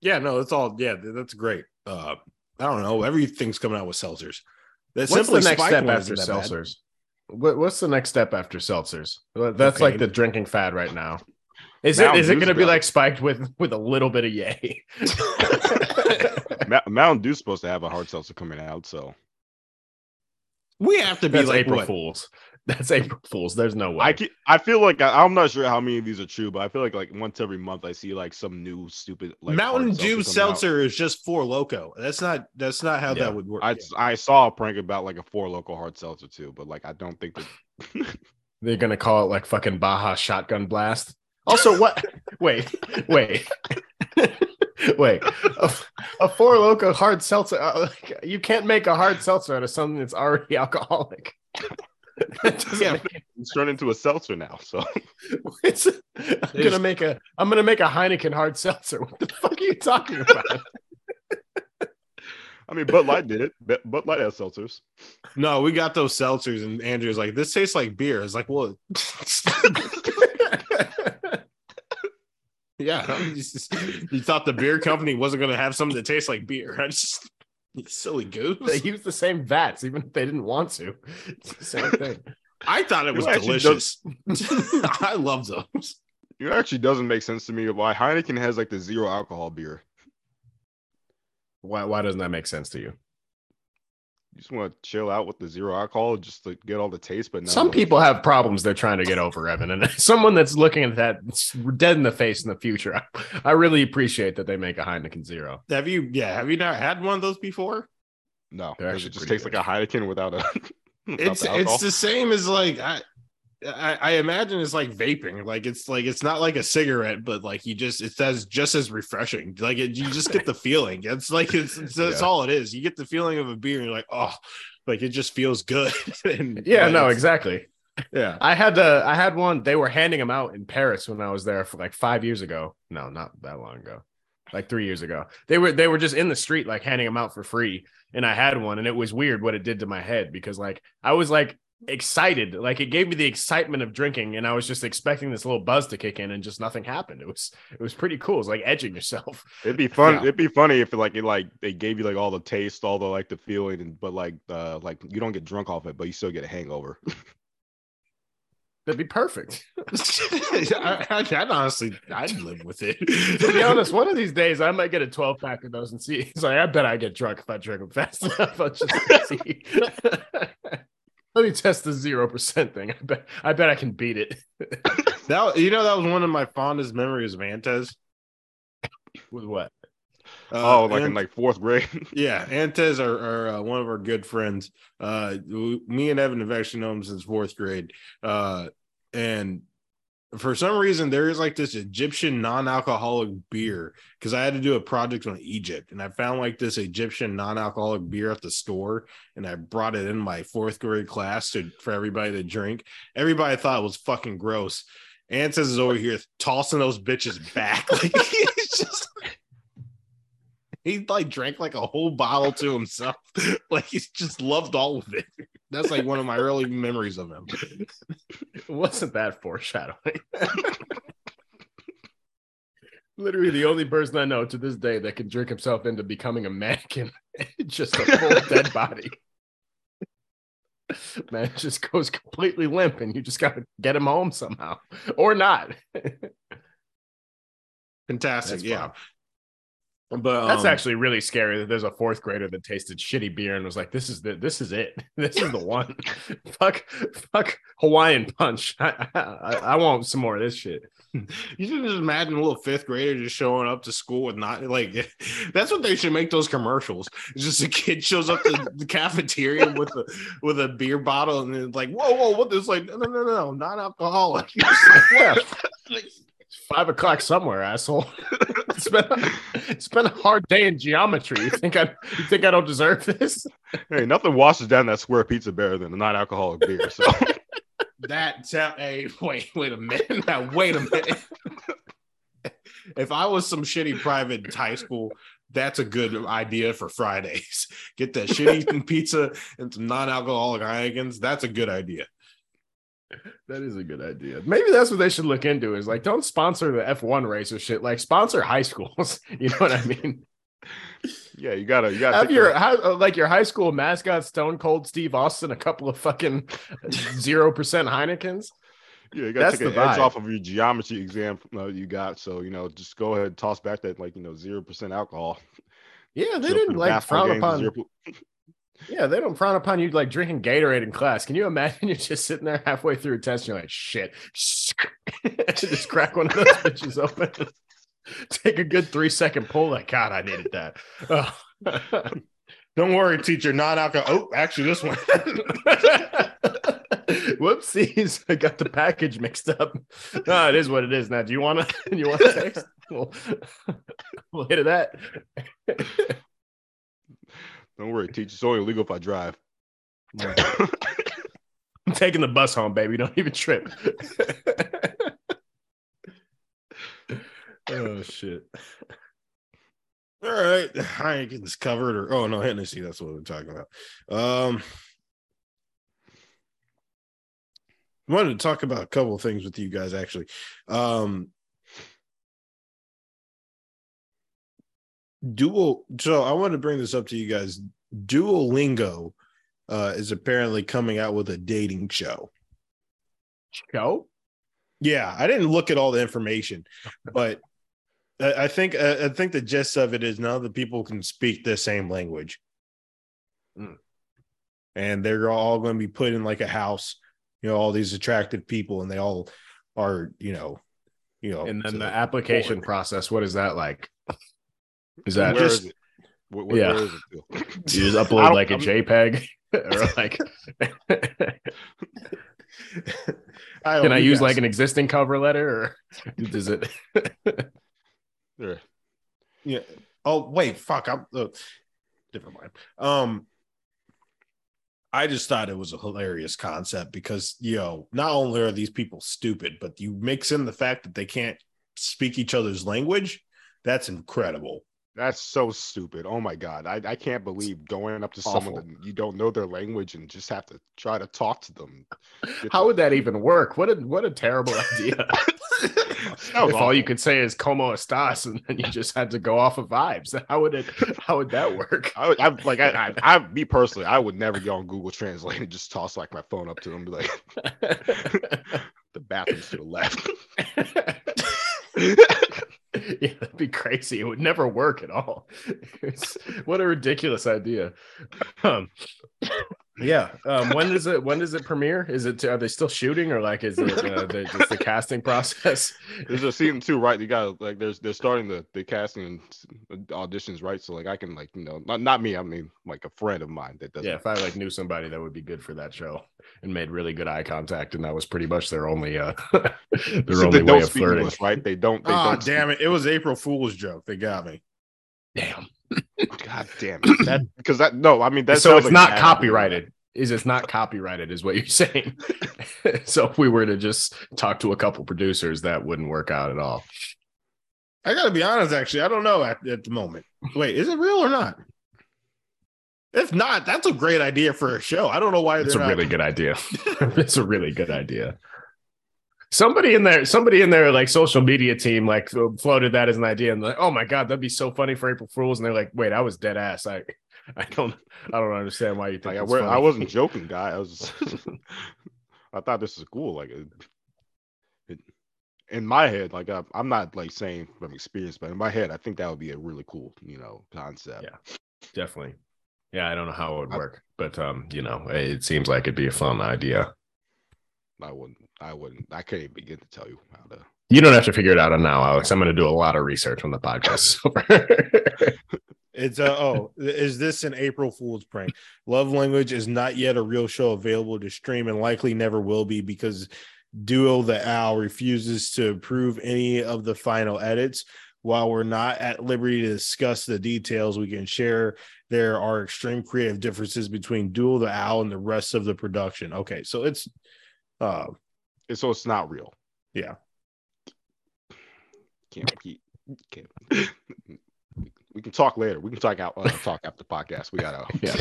Yeah, no, that's all yeah, that's great. Uh I don't know, everything's coming out with seltzers. That What's the Simply next Spiked step after isn't bad. seltzers? What, what's the next step after seltzers? Well, That's like the drinking fad right now. Is it Mountain is it going to be like spiked with with a little bit of yay? [laughs] [laughs] Ma- Mountain Dew's supposed to have a hard seltzer coming out, so We have to be That's like April what? Fools. [laughs] That's April Fools. There's no way. I ke- I feel like I, I'm not sure how many of these are true, but I feel like like once every month I see like some new stupid like Mountain Dew coming out. seltzer is just Four Loko. That's not that's not how Yeah. that would work. I I saw a prank about like a Four Loko hard seltzer too, but like I don't think that [laughs] They're gonna call it like fucking Baja Shotgun Blast. Also, what? [laughs] wait, wait, [laughs] wait. A, a Four Loko hard seltzer. uh, like, you can't make a hard seltzer out of something that's already [laughs] alcoholic. [laughs] That Yeah. it's turned into a seltzer now. So it's, I'm gonna make a. I'm gonna make a Heineken hard seltzer. What the fuck are you talking about? I mean, Bud Light did it. Bud Bud Light has seltzers. no, we got those seltzers, and Andrew's like, this tastes like beer. It's like, well, yeah. [laughs] Just- you thought the beer company wasn't gonna have something that tastes like beer. [laughs] I just silly goose. they use the same vats, even if they didn't want to. It's the same [laughs] thing. I thought it was It delicious. I love those. It actually doesn't make sense to me why Heineken has like the zero alcohol beer. Why? Why doesn't that make sense to you? You just want to chill out with the zero alcohol just to get all the taste, but no, Some people have problems they're trying to get over, Evan, and [laughs] someone that's looking at that dead in the face in the future. I, I really appreciate that they make a Heineken Zero. Have you? Yeah. Have you not had one of those before? no, They're 'cause actually it just pretty tastes like a Heineken without a. [laughs] without It's the it's the same as like I, I I imagine it's like vaping. Like it's like it's not like a cigarette, but like you just it says just as refreshing. Like it, you just get the feeling. It's like it's, it's [laughs] that's Yeah. all it is. You get the feeling of a beer, and you're like, oh, like it just feels good. [laughs] and Yeah, no, exactly. Yeah. I had the I had one. They were handing them out in Paris when I was there for like five years ago. No, not that long ago. Like three years ago. They were they were just in the street like handing them out for free. And I had one, and it was weird what it did to my head because like I was like excited. Like it gave me the excitement of drinking, and I was just expecting this little buzz to kick in, and just nothing happened. It was it was pretty cool. It's like edging yourself. [laughs] It'd be fun. Yeah. It'd be funny if like it like they gave you like all the taste, all the like the feeling, and but like uh like you don't get drunk off it, but you still get a hangover. [laughs] That'd be perfect. [laughs] I, I, I'd honestly, I'd live with it. to be honest, one of these days I might get a 12 pack of those and see. He's like, I bet I get drunk if I drink them fast enough. I'll just see. Let me test the zero percent thing. I bet I bet I can beat it. [laughs] that you know that was one of my fondest memories of Antes. With what? oh, Uh, like in like fourth grade. [laughs] yeah, Antes are, are uh, one of our good friends. Uh, w- me and Evan have actually known him since fourth grade. Uh, and for some reason, there is like this Egyptian non-alcoholic beer because I had to do a project on Egypt, and I found like this Egyptian non-alcoholic beer at the store, and I brought it in my fourth grade class to for everybody to drink. Everybody thought it was fucking gross. Antes is over here tossing those bitches back. [laughs] Like [laughs] he's just he like drank like a whole bottle to himself. [laughs] like he just loved all of it. That's like one of my early memories of him. Wasn't that foreshadowing? [laughs] Literally the only person I know to this day that can drink himself into becoming a mannequin, [laughs] just a full dead body. Man just goes completely limp, and you just got to get him home somehow, or not. Fantastic. That's yeah. fun. But That's um, actually really scary. That there's a fourth grader that tasted shitty beer and was like, "This is the this is it. [laughs] This is the one. [laughs] fuck, fuck Hawaiian punch. [laughs] I, I, I want some more of this shit." you should just imagine a little fifth grader just showing up to school with not like that's what they should make those commercials. It's just a kid shows up to the cafeteria with a with a beer bottle and it's like, whoa, whoa, what this like no no no no, not alcoholic. Yeah. Five o'clock somewhere, asshole. [laughs] it's been it's been a hard day in geometry. You think I you think I don't deserve this? hey, nothing washes down that square pizza better than a non-alcoholic beer. So [laughs] That sound. Hey, wait, wait a minute. [laughs] Now, wait a minute. if I was some shitty private high school, that's a good idea for Fridays. Get that shitty pizza and some non-alcoholic Heinekens. That's a good idea. That is a good idea. Maybe that's what they should look into. Is like don't sponsor the F1 race or shit. Like sponsor high schools. [laughs] You know what I mean? yeah, you gotta you gotta Have your how, uh, like your high school mascot Stone Cold Steve Austin a couple of fucking [laughs] zero percent Heinekens. yeah, you gotta that's take the edge off of your geometry exam uh, you got. So you know, just go ahead and toss back that like you know zero percent alcohol. Yeah, they So didn't like frown upon. [laughs] 0%. Yeah, they don't frown upon you like drinking Gatorade in class. Can you imagine [laughs] you're just sitting there halfway through a test and you're like, shit, [laughs] just crack one of those [laughs] bitches open. Take a good three second pull. Like, God, I needed that. Oh. Don't worry, teacher. Non-alcohol. Oh, actually, this one. Whoopsies! I got the package mixed up. No, it is what it is. Now, do you want to? You want to text? We'll, we'll hit of that. Don't worry, teach. It's only illegal if I drive. [laughs] I'm taking the bus home, baby. Don't even trip. [laughs] oh shit! All right, Heineken's covered, or oh no, Hennessy. That's what we're talking about. Um, I wanted to talk about a couple of things with you guys actually. Um, Dual. So I want to bring this up to you guys. Duolingo uh, is apparently coming out with a dating show. Go. Yeah, I didn't look at all the information, but I I think I think the gist of it is now that people can speak the same language, Mm. and they're all going to be put in like a house. You know, all these attractive people, and they all are, you know, you know, And then the application process. What is that like? Is that Where just- is it? Where, where- Yeah. where is it? [laughs] You [laughs] just upload like a I'm- JPEG [laughs] or like? I Can I use guys- like an existing cover letter or does it? There. Yeah. Oh wait, fuck. I'm uh, different mind. Um, I just thought it was a hilarious concept because you know not only are these people stupid, but you mix in the fact that they can't speak each other's language. That's incredible. That's so stupid. Oh my god, I, I can't believe going up to someone Awful. that you don't know their language and just have to try to talk to them. How would that even work? What a what a terrible [laughs] idea. [laughs] If all you could say is "como estás" and then you just had to go off of vibes, [laughs] how would it? How would that work? I would, I like I, I, I, me personally, I would never go on Google Translate and just toss like my phone up to them, and be like, the bathroom's to the left. [laughs] yeah, that'd be crazy. It would never work at all. [laughs] What a ridiculous idea. Um, yeah. Um, when does it? When does it premiere? Is it? Are they still shooting, or like is it uh, [laughs] the, just the casting process? There's a season two, right? You got like there's they're starting the the casting and auditions, right? So like I can like you know not not me, I mean like a friend of mine that does. Yeah, if I like knew somebody that would be good for that show and made really good eye contact, and that was pretty much their only uh [laughs] their they only way of speak flirting. English, right? They don't. They Ah, don't damn it! It was April Fool's joke. They got me. Damn. God damn it! That [clears throat] because that no, I mean that's so it's like not bad idea. copyrighted. Is it's not copyrighted, is what you're saying. [laughs] [laughs] so if we were to just talk to a couple producers, that wouldn't work out at all. I gotta be honest, actually, I don't know at, at the moment. Wait, is it real or not? If not, that's a great idea for a show. I don't know why It's a not. really good idea. [laughs] it's a really good idea. Somebody in there, somebody in their like social media team, like floated that as an idea, and like, oh my god, that'd be so funny for April Fools. And they're like, wait, I was dead ass. I, I don't, I don't understand why you think Like I. I wasn't joking, guy. I was. [laughs] I thought this was cool. Like it, it, in my head, like I, I'm not like saying from experience, but in my head, I think that would be a really cool, you know, concept. Yeah. definitely. Yeah, I don't know how it would I- work, but um, you know, it seems like it'd be a fun idea. I wouldn't. I wouldn't. I can't even begin to tell you how to. You don't have to figure it out now, Alex. I'm going to do a lot of research on the podcast. [laughs] It's uh, oh, is this an April Fool's prank? Love Language is not yet a real show available to stream and likely never will be because Duo the Owl refuses to approve any of the final edits. While we're not at liberty to discuss the details, we can share there are extreme creative differences between Duo the Owl and the rest of the production. Okay, so it's uh And so it's not real. Yeah. Can't keep. Can't. We can talk later. We can talk out. Uh, talk after the podcast. We gotta. [laughs] Yeah.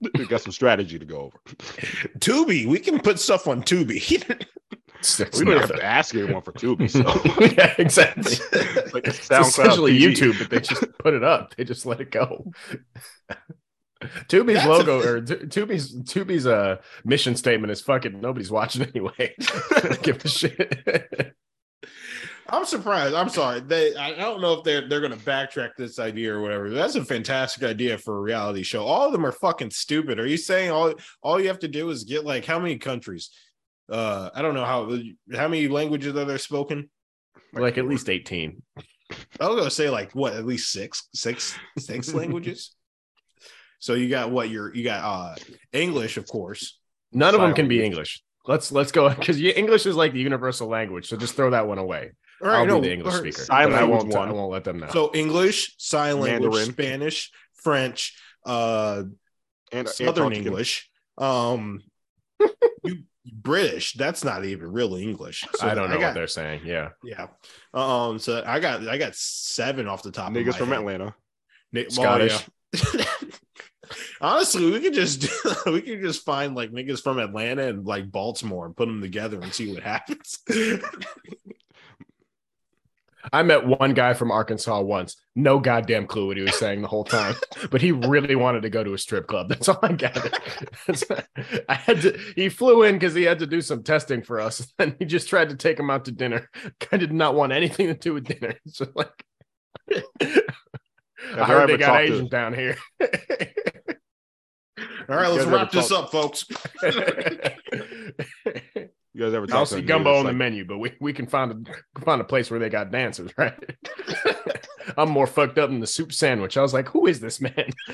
[laughs] we got some strategy to go over. Tubi. We can put stuff on Tubi. [laughs] Six we don't have to ask anyone for Tubi. So yeah, exactly. like It's essentially TV. YouTube, but they just put it up. They just let it go. Tubi's That's a- logo or Tubi's Tubi's uh mission statement is fucking nobody's watching [laughs] anyway. Give a shit. I'm surprised. I'm sorry. They I I don't know if they're they're gonna backtrack this idea or whatever. That's a fantastic idea for a reality show. All of them are fucking stupid. Are you saying all all you have to do is get like how many countries? Uh I don't know how how many languages are there spoken? like at least 18. I was gonna say like what at least six, six, six [laughs] languages. So you got what you're you got uh English, of course. None of them can be. English. Let's let's go because English is like the universal language. So just throw that one away. All I'll no, be the English or- speaker. Sign but I won't. one. I won't let them know. So English, sign language, Mandarin. Spanish, French, uh And Southern Antarctica. English. Um, [laughs] you British. That's not even real English. So I don't know got, what they're saying. Yeah. Yeah. Um. So I got I got seven off the top. Niggas of my from head. Atlanta. Ni- well, Scottish. yeah. [laughs] Honestly, we could just [laughs] we could just find like niggas from Atlanta and like Baltimore and put them together and see what happens. [laughs] I met one guy from Arkansas once. No goddamn clue what he was saying the whole time, [laughs] but he really wanted to go to a strip club. That's all I gathered. I had to. He flew in because he had to do some testing for us, and he just tried to take him out to dinner. I did not want anything to do with dinner. So like, I I heard they got talked to- Asians down here. All right, let's wrap this talk- up, folks. [laughs] You guys ever I don't talk to see a nigga gumbo that's on the menu, but we, we can find a find a place where they got dancers, right? [laughs] I'm more fucked up than the soup sandwich. I was like, who is this man? [laughs]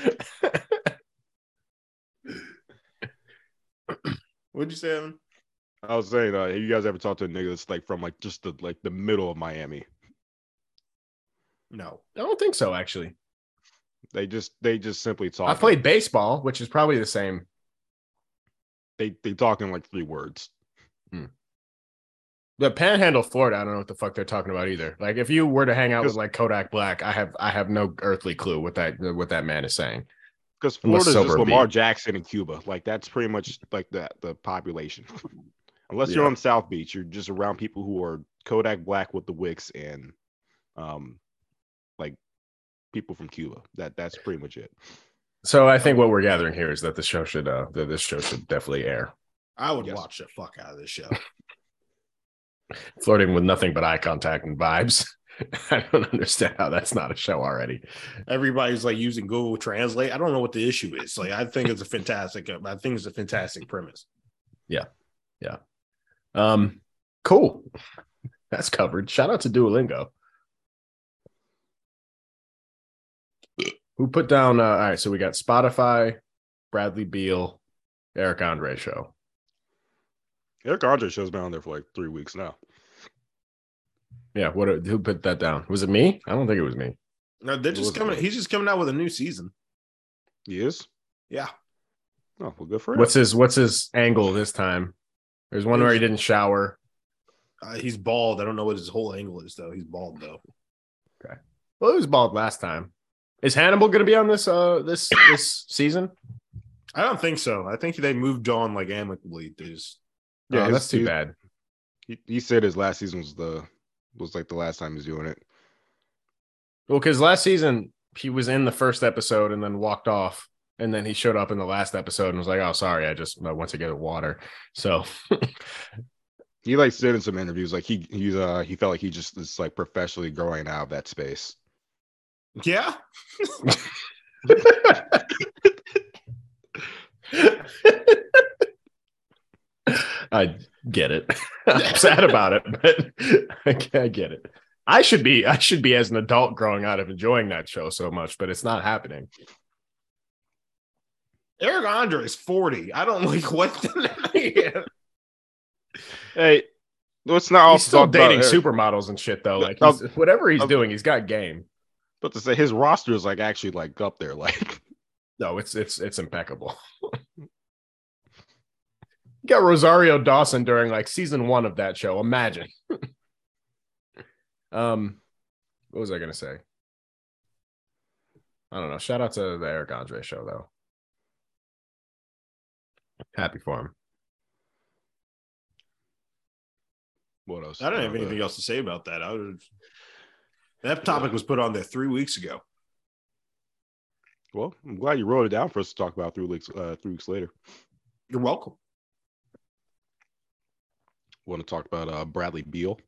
What'd you say, Evan? I was saying, uh, have you guys ever talked to a nigga that's like from like just the like the middle of Miami? No. I don't think so, actually. They just they just simply talk. I played baseball, which is probably the same. They they talk in like three words. The Panhandle, Florida. I don't know what the fuck they're talking about either. Like, if you were to hang out with like Kodak Black, I have I have no earthly clue what that what that man is saying. Because Unless Florida's just Lamar beat. Jackson and Cuba. Like that's pretty much like the the population. [laughs] Unless you're on South Beach, you're just around people who are Kodak Black with the Wicks and um like people from Cuba. That that's pretty much it. So I think what we're gathering here is that the show should uh that this show should definitely air. I would Yes. watch the fuck out of this show. [laughs] Flirting with nothing but eye contact and vibes. [laughs] I don't understand how that's not a show already. Everybody's like using Google Translate. I don't know what the issue is. Like, I think it's a fantastic. I think it's a fantastic premise. Yeah. Yeah. Um, cool. [laughs] That's covered. Shout out to Duolingo. Who put down? Uh, all right, so we got Spotify, Bradley Beal, Eric Andre show. Eric Andre show's been on there for like three weeks now. Yeah, what? Who put that down? Was it me? I don't think it was me. No, they're just was it? coming. He's just coming out with a new season. He is? Yeah. Oh, well, good for him. What's his What's his angle this time? There's one where he didn't shower. Uh, he's bald. I don't know what his whole angle is though. He's bald though. Okay. Well, he was bald last time. Is Hannibal going to be on this uh this this [coughs] season? I don't think so. I think they moved on like amicably. They just Yeah, his- that's too he- bad. He, he said his last season was the was like the last time he's doing it. Well, because last season he was in the first episode and then walked off, and then he showed up in the last episode and was like, "Oh, sorry, I just I went to get water." So [laughs] He like said in some interviews like he he's uh he felt like he just is like professionally growing out of that space. Yeah. I get it. [laughs] I'm sad about it, but I I get it. I should be I should be as an adult growing out of enjoying that show so much, but it's not happening. Eric Andre is forty. I don't like what. The, Hey, let's not He's still talk about dating Eric. supermodels and shit though. Like he's, whatever he's doing, he's got game. But to say his roster is like actually like up there, like [laughs] No, it's it's it's impeccable. [laughs] you got Rosario Dawson during like season one of that show. Imagine. [laughs] um, what was I gonna say? I don't know. Shout out to the Eric Andre show though. Happy for him. what else? I don't have anything else to say about that. I would. That topic was put on there three weeks ago. Well, I'm glad you wrote it down for us to talk about three weeks uh three weeks later. You're welcome. Want to talk about uh Bradley Beal?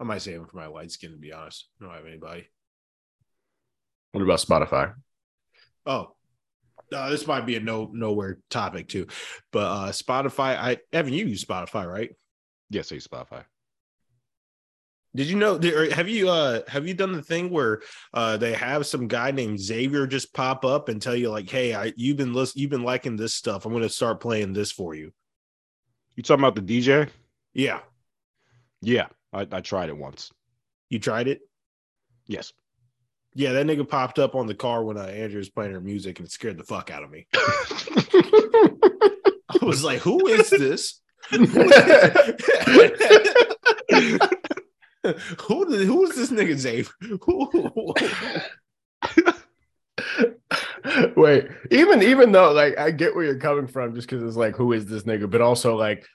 I might save him for my light skin. To be honest, I don't have anybody. What about Spotify? Oh, uh, this might be a no nowhere topic too, but uh Spotify. I Evan, you use Spotify, right? Yes, he's Spotify. Did you know? Have you uh have you done the thing where uh they have some guy named Xavier just pop up and tell you like, hey, I you've been list- you've been liking this stuff. I'm going to start playing this for you. You talking about the DJ? Yeah, Yeah, I, I tried it once. you tried it. Yes. Yeah, that nigga popped up on the car when uh, Andrew was playing her music and it scared the fuck out of me. [laughs] I was like, who is this? [laughs] [laughs] [laughs] who who is this nigga Xavier? [laughs] [laughs] Wait, even even though like I get where you're coming from, just because it's like, who is this nigga? But also like,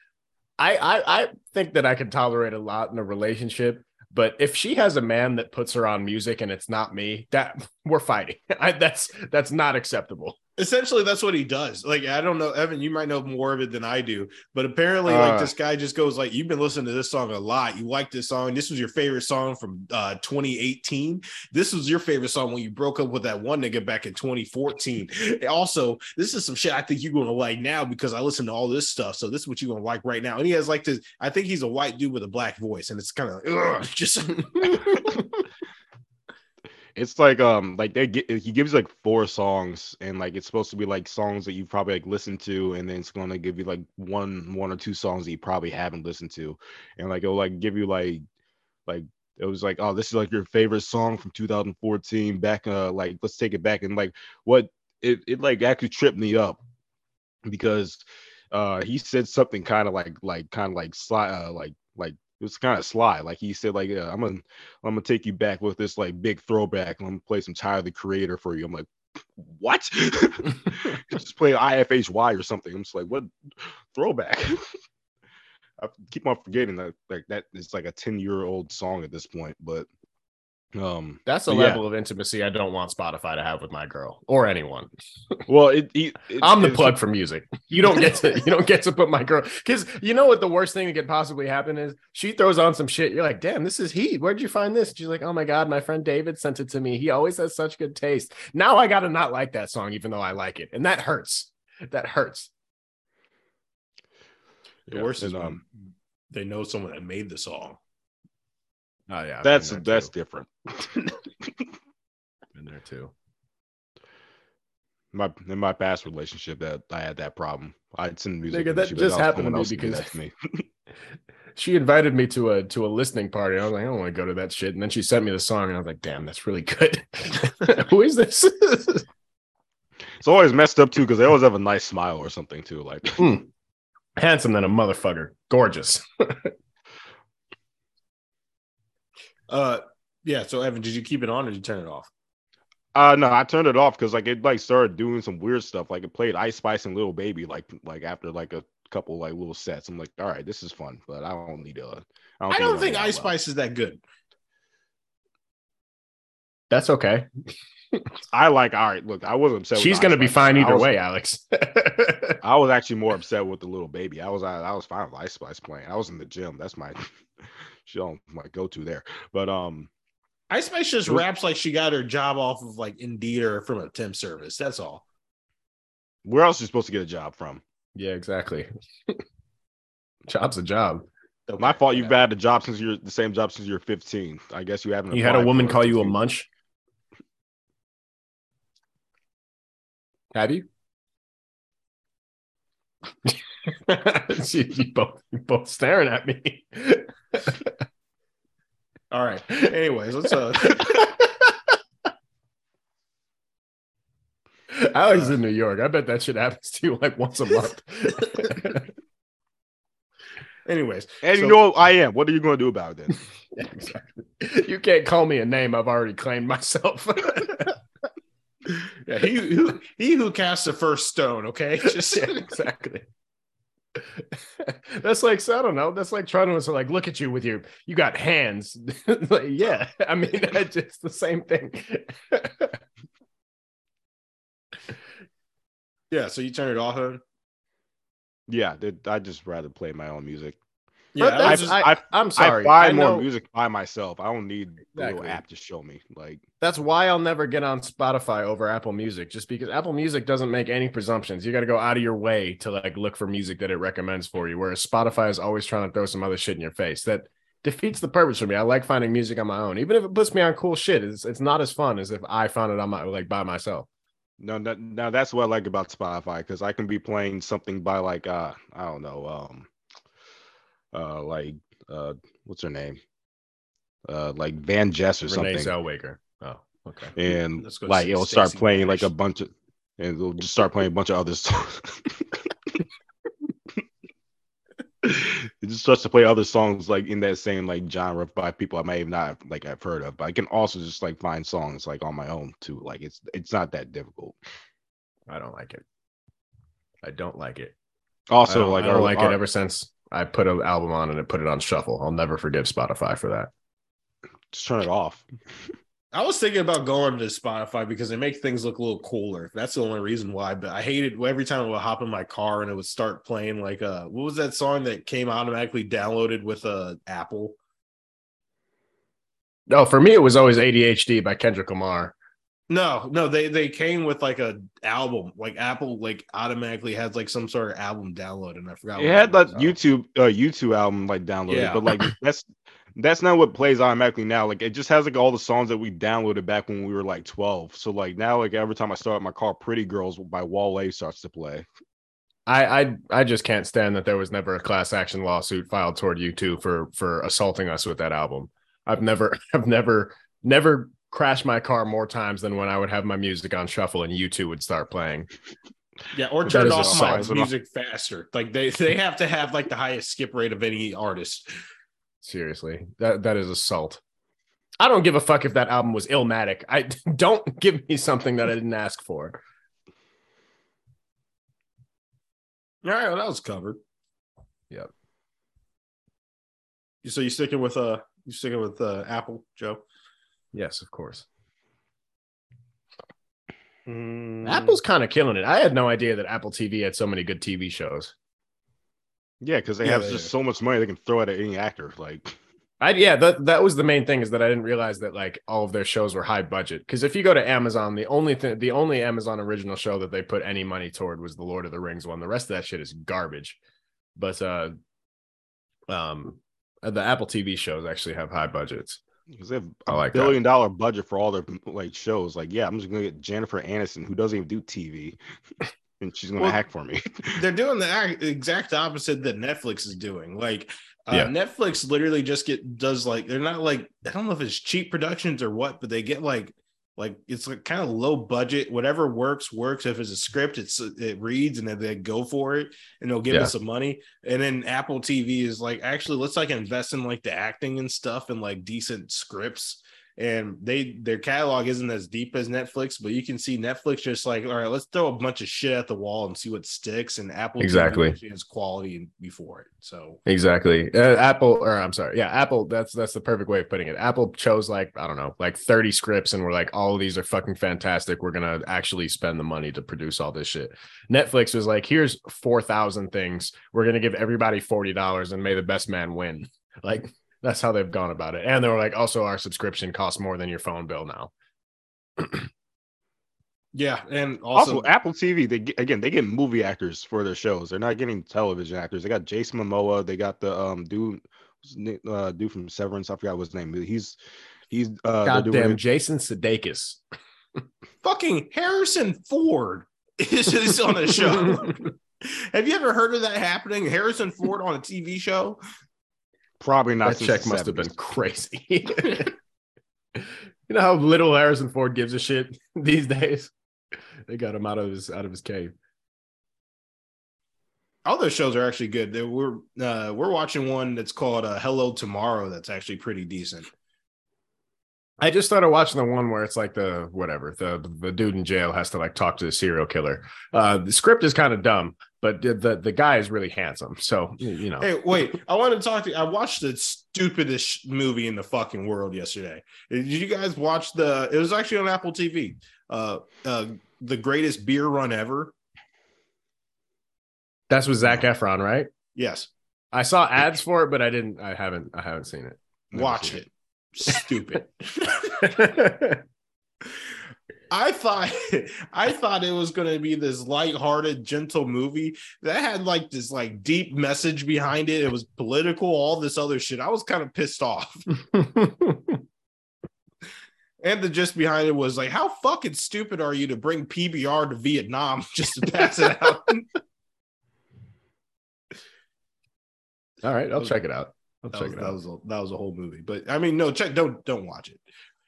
I I I think that I can tolerate a lot in a relationship. But if she has a man that puts her on music and it's not me, that we're fighting. I, that's that's not acceptable. Essentially that's what he does. Like i don't know evan you might know more of it than i do but apparently like Uh. this guy just goes like you've been listening to this song a lot. You like this song. This was your favorite song from uh 2018 this was your favorite song when you broke up with that one nigga back in 2014 also this is some shit i think you're gonna like now because i listen to all this stuff so this is what you're gonna like right now. And he has like this i think he's a white dude with a black voice and it's kind of like just [laughs] [laughs] It's like um like they get he gives like four songs and like it's supposed to be like songs that you probably like listened to and then it's gonna give you like one one or two songs that you probably haven't listened to. And like it'll like give you like like it was like oh this is like your favorite song from 2014 back uh like let's take it back. And like what it it like actually tripped me up because uh he said something kind of like like kind of like sli- uh, like like It was kind of sly. Like he said, like, yeah, I'm gonna I'm gonna take you back with this like big throwback. I'm gonna play some Tyler the Creator for you. I'm like, what? [laughs] [laughs] just play IFHY or something. I'm just like, what throwback? [laughs] I keep on forgetting that like that is like a 10 year old song at this point, but um That's a but yeah. level of intimacy I don't want Spotify to have with my girl or anyone. [laughs] well it, it, it I'm the plug for music. You don't get to you don't get to put my girl because you know what the worst thing that could possibly happen is she throws on some shit. You're like, damn, this is heat. Where'd you find this? She's like, oh my god, my friend David sent it to me. He always has such good taste. Now I gotta not like that song, even though I like it, and that hurts. That hurts. The Yeah, worst is and, when um, they know someone that made the song. Oh yeah, I've that's been there that's too. different. been there too. my in my past relationship that I had that problem. I'd send music. Nigga, that she'd like, just "Oh, happened to me because- to me. [laughs] She invited me to a to a listening party. I was like, I don't want to go to that shit. And then she sent me the song, and I was like, damn, that's really good. [laughs] Who is this? it's always messed up too because they always have a nice smile or something too. Like hmm. Handsome than a motherfucker. Gorgeous. [laughs] Uh, yeah. So Evan, did you keep it on or did you turn it off? Uh no, I turned it off because like it like started doing some weird stuff. Like it played Ice Spice and Lil Baby like like after like a couple like little sets. I'm like, all right, this is fun, but I don't need uh I don't, I don't it think Ice well. Spice is that good. That's okay. I like all right. Look, I wasn't upset. She's Ice gonna be Spice. fine either was- way, Alex. [laughs] I was actually more upset with the Lil Baby. I was I, I was fine with Ice Spice playing. I was in the gym. That's my she don't my go to there. But um Ice Spice just was- raps like she got her job off of like Indeed or from a temp service. That's all. where else are you supposed to get a job from? yeah, exactly. [laughs] Job's a job. My Okay, fault. You've whatever. had a job since you're the same job since you're 15. I guess you haven't. You had a woman call since you a munch. Have you? you, [laughs] you both you both staring at me. [laughs] All right. Anyways, let's uh [laughs] Alex is in New York. I bet that shit happens to you like once a month. [laughs] anyways. And So- you know I am. What are you going to do about it? [laughs] Yeah, exactly. You can't call me a name I've already claimed myself. Yeah, he who he who casts the first stone, okay? Just yeah, exactly. [laughs] That's like so I don't know. That's like trying to like look at you with your you got hands. [laughs] like, yeah, I mean it's [laughs] just the same thing. yeah, so you turn it off. Huh? yeah, I just rather play my own music. Yeah, I, just, I, I'm sorry. I buy I more music by myself. I don't need the little app to show me. Like That's why I'll never get on Spotify over Apple Music, just because Apple Music doesn't make any presumptions. You got to go out of your way to like look for music that it recommends for you. Whereas Spotify is always trying to throw some other shit in your face. That defeats the purpose for me. I like finding music on my own, even if it puts me on cool shit. It's it's not as fun as if I found it on my like by myself. no, no, no that's what I like about Spotify because I can be playing something by like uh I don't know um uh like uh what's her name uh like Van Jess or Renee something. Zellweger. Oh, okay. and Let's go like it'll start playing like a bunch of and it'll just start playing a bunch of other [laughs] songs. it just starts to play other songs like in that same like genre by people I may have not like I've heard of, but I can also just like find songs like on my own too. Like it's it's not that difficult. I don't like it. I don't like it. Also, don't, like I don't our- like our- it ever since I put an album on and it put it on shuffle. I'll never forgive Spotify for that. just turn it off. I was thinking about going to Spotify because they make things look a little cooler. That's the only reason why. But I hated every time I would hop in my car and it would start playing like uh what was that song that came automatically downloaded with uh Apple? No, for me it was always ADHD by Kendrick Lamar. No, no, they they came with like a album. Like Apple like automatically has like some sort of album download, and I forgot. It what had that was. U2 uh U2 album like downloaded, Yeah. but like [coughs] that's that's not what plays automatically now. Like it just has like all the songs that we downloaded back when we were like 12. So like now like every time I start my car, Pretty Girls by Wale starts to play. I, I I just can't stand that there was never a class action lawsuit filed toward U2 for for assaulting us with that album. I've never [laughs] I've never never crashed my car more times than when I would have my music on shuffle and U2 would start playing. Yeah, or turn off my music faster. Like they they have to have like the highest skip rate of any artist. Seriously, that that is assault. I don't give a fuck if that album was Illmatic. I [laughs] don't give me something that I didn't ask for. All right, well, that was covered. Yep. So you sticking with uh you sticking with uh Apple, Joe? Yes, of course. Mm, Apple's kind of killing it. I had no idea that Apple TV had so many good TV shows. Yeah, because they Yeah, have they just do. so much money they can throw at any actor. Like, I yeah, that that was the main thing is that I didn't realize that like all of their shows were high budget. Because if you go to Amazon, the only thing, the only Amazon original show that they put any money toward was the Lord of the Rings one. The rest of that shit is garbage. But uh, um, the Apple TV shows actually have high budgets. Because they have I a like that. billion dollar budget for all their like shows. Like, yeah, I'm just gonna get Jennifer Aniston, who doesn't even do TV, [laughs] and she's gonna Well, hack for me. [laughs] they're doing the exact opposite that Netflix is doing. Like uh, Yeah. Netflix literally just get does like they're not like I don't know if it's cheap productions or what, but they get like like it's like kind of low budget. Whatever works works. If it's a script, it's it reads and then they go for it and they'll give Yeah. us some money. And then Apple TV is like actually let's like invest in like the acting and stuff and like decent scripts. And they their catalog isn't as deep as Netflix, but you can see Netflix just like, all right, let's throw a bunch of shit at the wall and see what sticks. And Apple Exactly. has quality before it. So Exactly. Uh, Apple, or I'm sorry, yeah, Apple. That's that's the perfect way of putting it. Apple chose like I don't know, like 30 scripts, and we're like, all of these are fucking fantastic. We're gonna actually spend the money to produce all this shit. Netflix was like, here's four thousand things. We're gonna give everybody forty dollars, and may the best man win. [laughs] Like that's how they've gone about it. And they were like, also, our subscription costs more than your phone bill now. [clears throat] yeah, and also, Also, Apple TV, they again they get movie actors for their shows. They're not getting television actors. They got Jason Momoa. They got the um dude, what's his name- uh, dude from Severance. I forgot what his name. He's he's uh they're doing Goddamn, Jason Sudeikis. [laughs] fucking Harrison Ford is, [laughs] is on a show. [laughs] Have you ever heard of that happening? Harrison Ford on a TV show? Probably not. that check must have been crazy. [laughs] you know how little Harrison Ford gives a shit [laughs] these days. They got him out of his out of his cave. All those shows are actually good. They- We're uh, we're watching one that's called uh, Hello Tomorrow. That's actually pretty decent. I just started watching the one where it's like the whatever the the dude in jail has to like talk to the serial killer. Uh, the script is kind of dumb, but the, the guy is really handsome. So you know, Hey, wait! I want to talk to you. I watched the stupidest movie in the fucking world yesterday. Did you guys watch the? It was actually on Apple TV. Uh, uh, the greatest beer run ever. that's with Zac Efron, right? Yes, I saw ads for it, but I didn't. I haven't. I haven't seen Never watch seen it. Stupid. [laughs] I thought [laughs] I thought it was going to be this lighthearted, gentle movie that had like this like deep message behind it. It was political, all this other shit. I was kind of pissed off. [laughs] And the gist behind it was like, how fucking stupid are you to bring PBR to Vietnam just to pass it out? All right, I'll check it out. I'll that check was, it that out. was a, that was a whole movie. But I mean, no, check don't don't watch it.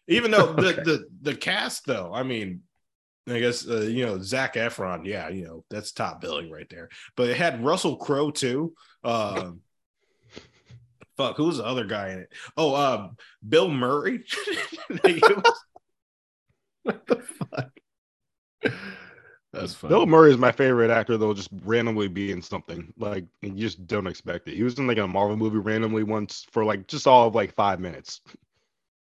Even though the Okay. the the cast though, I mean, I guess uh, you know Zac Efron, yeah, you know that's top billing right there. But it had Russell Crowe too. Uh, fuck, who was the other guy in it? Oh, uh, Bill Murray. [laughs] [laughs] What the fuck? That's funny. Bill Murray is my favorite actor, though, just randomly be in something. Like, you just don't expect it. He was in like a Marvel movie randomly once for like just all of like five minutes.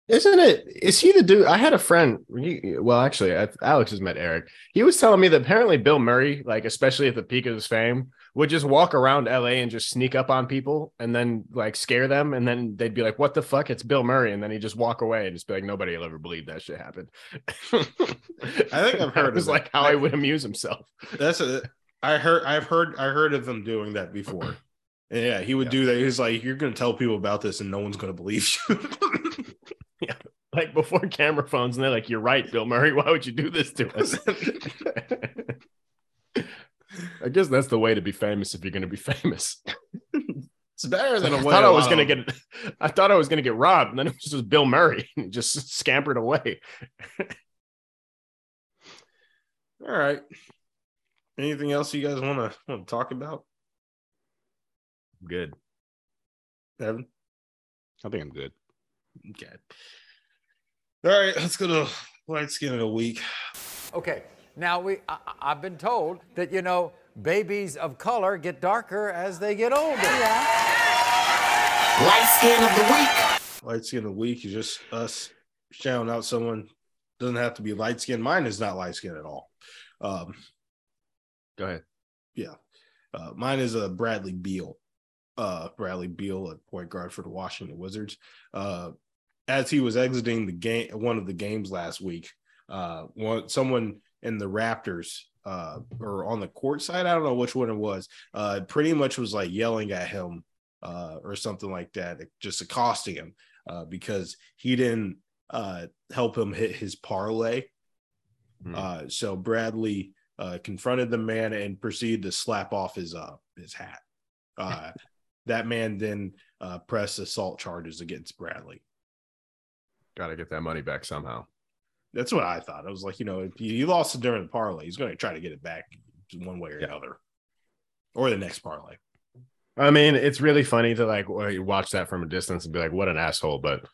Isn't it? Is he the dude? I had a friend. He, well, actually, I, Alex has met Eric. He was telling me that apparently Bill Murray, like especially at the peak of his fame, would just walk around LA and just sneak up on people and then like scare them, and then they'd be like, "What the fuck? It's Bill Murray," and then he'd just walk away and just be like, "Nobody will ever believe that shit happened." [laughs] I think I've [laughs] heard It was like how I would amuse himself. That's a. I heard. I've heard. I heard of them doing that before. And yeah, he would do that. He's like, "You're going to tell people about this, and no one's going to believe you." [laughs] yeah. Like before camera phones, and they're like, "You're right, Bill Murray. Why would you do this to us?" I guess that's the way to be famous if you're going to be famous. [laughs] it's better than a I way. thought I was going to um, get, I thought I was going to get robbed, and then it was just Bill Murray, [laughs] and he just scampered away. [laughs] All right. Anything else you guys want to want to talk about, Good. Evan? I think I'm good. Okay. All right, let's go to light skin of the week. Okay, now we I, I- I've been told that you know babies of color get darker as they get older. Yeah. Light skin of the week. Light skin of the week is just us shouting out someone. Doesn't have to be light skin. Mine is not light skin at all. Um, Go ahead. yeah, uh, mine is a Bradley Beal. Uh, Bradley Beal a point guard for the Washington Wizards. Uh, as he was exiting the game, one of the games last week, uh, one someone in the Raptors uh, or on the court side, I don't know which one it was, uh, pretty much was like yelling at him uh, or something like that, just accosting him uh, because he didn't uh, help him hit his parlay. Hmm. Uh, so Bradley uh, confronted the man and proceeded to slap off his uh, his hat. Uh, [laughs] that man then uh, pressed assault charges against Bradley. Got to get that money back somehow. That's what I thought. I was like, you know, if he he lost it during the parlay, he's going to try to get it back one way or Yeah. another, or the next parlay. I mean, it's really funny to like watch that from a distance and be like, "What an asshole!" But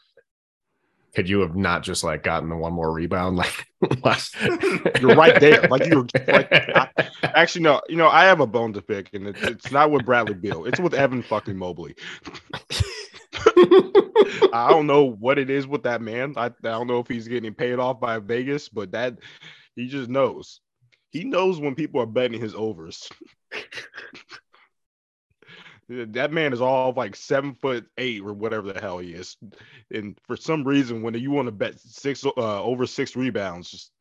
could you have not just like gotten the one more rebound? Like, [laughs] last- [laughs] You're right there. Like you're like, I- [laughs] actually no. You know I have a bone to pick, and it's, it's not with Bradley Beal. It's with Evan fucking Mobley. I don't know what it is with that man. I, I don't know if he's getting paid off by Vegas, but that he just knows. He knows when people are betting his overs. [laughs] that man is all like seven foot eight or whatever the hell he is, and for some reason, when you want to bet six uh, over six rebounds, just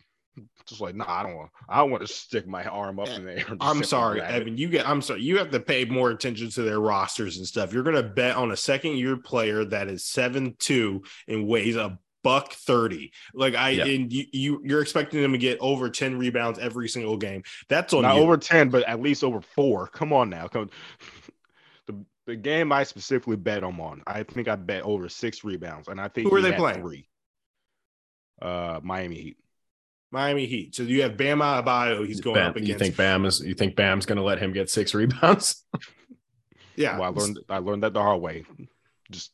just like nah, I don't want. I don't want to stick my arm up in the air. I'm sorry. Evan. You get. I'm sorry. You have to pay more attention to their rosters and stuff. You're going to bet on a second year player that is seven two and weighs a buck thirty. Like I Yeah. and you, you you're expecting them to get over ten rebounds every single game. That's on Not you. over 10, but at least over four. Come on now. Come the, the game I specifically bet them on. I think I bet over six rebounds, and I think Who are they playing? Three. Uh, Miami Heat. Miami Heat. So you have Bam Adebayo. He's going Bam, up against. you against. think Bam is? You think Bam's going to let him get six [laughs] rebounds? yeah. Well, I learned I learned that the hard way. Just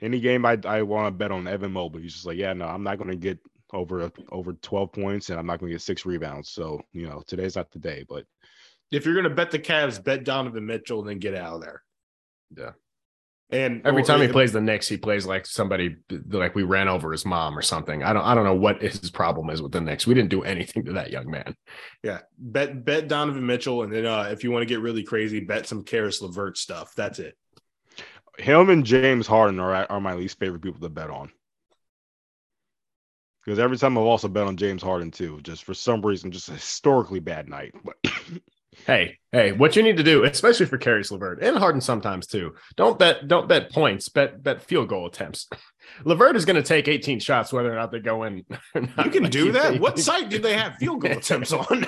any game I I want to bet on Evan Mobley. He's just like, yeah, no, I'm not going to get over over 12 points, and I'm not going to get six rebounds. So you know, today's not the day. But if you're going to bet the Cavs, bet Donovan Mitchell and then get out of there. Yeah. And Every or- time he and- plays the Knicks, he plays like somebody like we ran over his mom or something. I don't I don't know what his problem is with the Knicks. We didn't do anything to that young man. Yeah, bet bet Donovan Mitchell, and then uh, if you want to get really crazy, bet some Caris LeVert stuff. That's it. him and James Harden are are my least favorite people to bet on. Because every time I've also bet on James Harden too, just for some reason, just a historically bad night. But [laughs] Hey, hey, what you need to do, especially for Caris LeVert and Harden sometimes too. Don't bet, don't bet points, bet bet field goal attempts. [laughs] LeVert is going to take 18 shots whether or not they go in. You can Like, do that. you- What site do they have field goal [laughs] attempts on?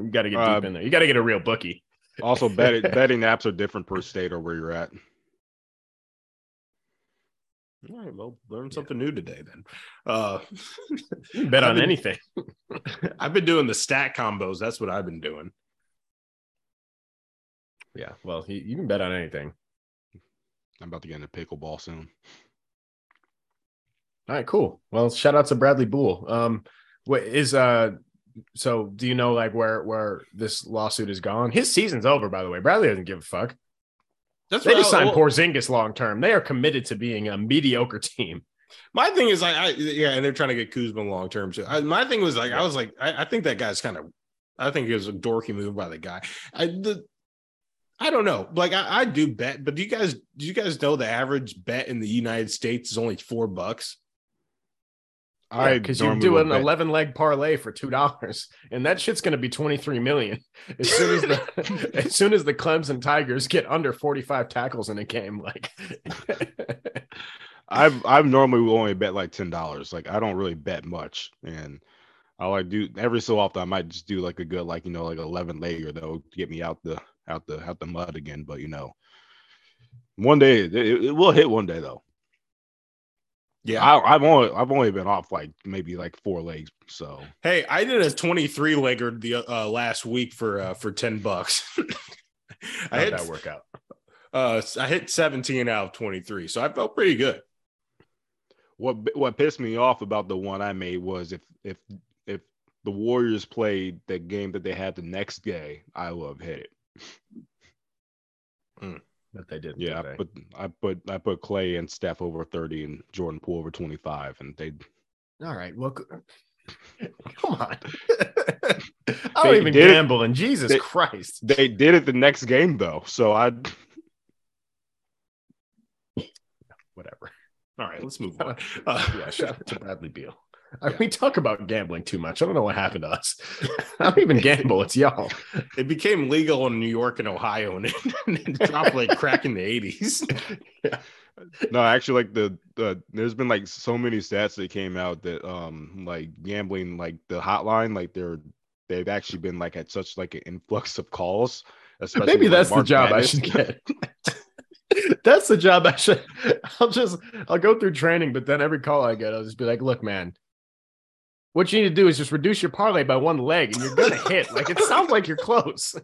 You got to get Uh, deep in there. You got to get a real bookie. also, [laughs] betting betting apps are different per state or where you're at. All right, well, learn something new today then. Uh, bet on been- anything. I've been doing the stat combos. That's what I've been doing. Yeah, well, you, you can bet on anything. I'm about to get into pickleball soon. All right, cool. Well, shout out to Bradley Boole. Um, what is uh, so do you know like where where this lawsuit is gone? His season's over, by the way. Bradley doesn't give a fuck. That's They just I- signed well, Porzingis long term. They are committed to being a mediocre team. My thing is like, I yeah, and they're trying to get Kuzma long term too. I, my thing was like, I was like, I, I think that guy's kind of, I think it was a dorky move by the guy. I the, I don't know. Like I, I do bet, but do you guys do you guys know the average bet in the United States is only four bucks? I because you normally do an bet- 11 leg parlay for two dollars, [laughs] and that shit's going to be 23 million [laughs] as soon as the [laughs] as soon as the Clemson Tigers get under 45 tackles in a game. Like, I've I've normally only bet like ten dollars. Like I don't really bet much, and I like do every so often I might just do like a good like you know like eleven layer though to get me out the out the out the mud again. But you know, one day it, it will hit one day though. Yeah. I, I've only I've only been off like maybe like four legs. So Hey, I did a 23 legger the uh, last week for uh, for 10 bucks. [laughs] I had that work out? Uh, I hit 17 out of 23, so I felt pretty good. What what pissed me off about the one I made was if if if the Warriors played the game that they had the next day, I would have hit it. That they did. Yeah, I put I put I put Klay and Steph over 30 and Jordan Poole over 25, and they All right. Well, [laughs] come on. [laughs] I don't They even did it- gamble, and Jesus they- Christ. they did it the next game though. So I [laughs] Whatever. All right, let's move on. Uh, Yeah, shout out to Bradley Beal. I we talk about gambling too much. I don't know what happened to us. [laughs] I don't even gamble. It's y'all. it became legal in New York and Ohio, and it, [laughs] it dropped like crack in the 80s. [laughs] no actually like the the there's been like so many stats that came out that um like gambling like the hotline like they're they've actually been like at such like an influx of calls. Especially Maybe with, like, that's the job Madness. I should get. that's the job I should. I'll just I'll go through training, but then every call I get, I'll just be like, "Look, man, what you need to do is just reduce your parlay by one leg, and you're gonna [laughs] hit." Like it sounds like you're close.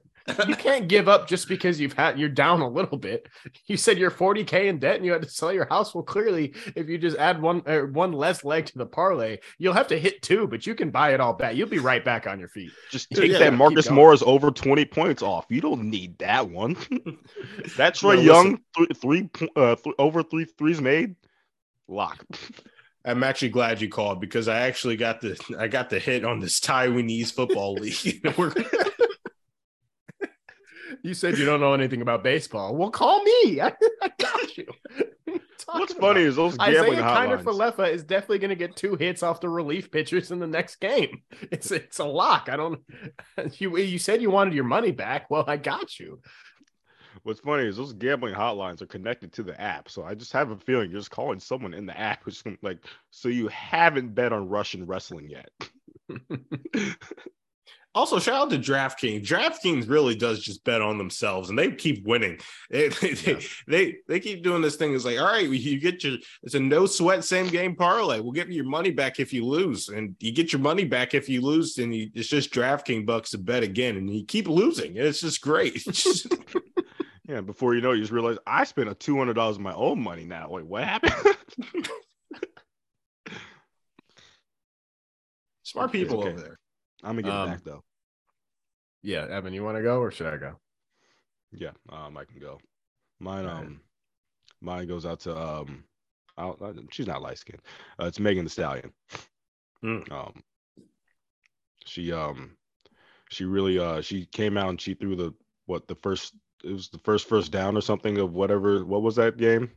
You can't give up just because you've had you're down a little bit. You said you're 40k in debt and you had to sell your house. Well, clearly, if you just add one uh, one less leg to the parlay, you'll have to hit two, but you can buy it all back. You'll be right back on your feet. Just take yeah, that keep Marcus. Morris over 20 points off. You don't need that one. [laughs] That's Troy No, Young, three, three uh, th- over three threes made. Lock. [laughs] I'm actually glad you called because I actually got the I got the hit on this Taiwanese football [laughs] league. [laughs] You said you don't know anything about baseball. Well, call me. I, [laughs] I got you. What's funny is those Isiah gambling Kiner hotlines. Falefa is definitely going to get two hits off the relief pitchers in the next game. It's it's a lock. I don't. You you said you wanted your money back. Well, I got you. What's funny is those gambling hotlines are connected to the app. So I just have a feeling you're just calling someone in the app who's like, so you haven't bet on Russian wrestling yet. also, shout out to DraftKings. DraftKings really does just bet on themselves, and they keep winning. They [laughs] they, they, they they keep doing this thing. It's like, all right, you get your it's a no sweat same game parlay. We'll give you your money back if you lose, and you get your money back if you lose. And you, it's just DraftKings bucks to bet again, and you keep losing. It's just great. [laughs] [laughs] It's Yeah, before you know it, you just realize I spent a two hundred dollars of my own money now. Wait, what happened? [laughs] smart people okay. over there. I'm gonna get Um, it back though. Yeah, Evan, you want to go or should I go? Yeah, um, I can go. Mine, Alright. um, mine goes out to um, I I, she's not light skinned. Uh, it's Megan Thee Stallion. Mm. Um, she um, she really uh, she came out and she threw the what the first it was the first first down or something of whatever. What was that game?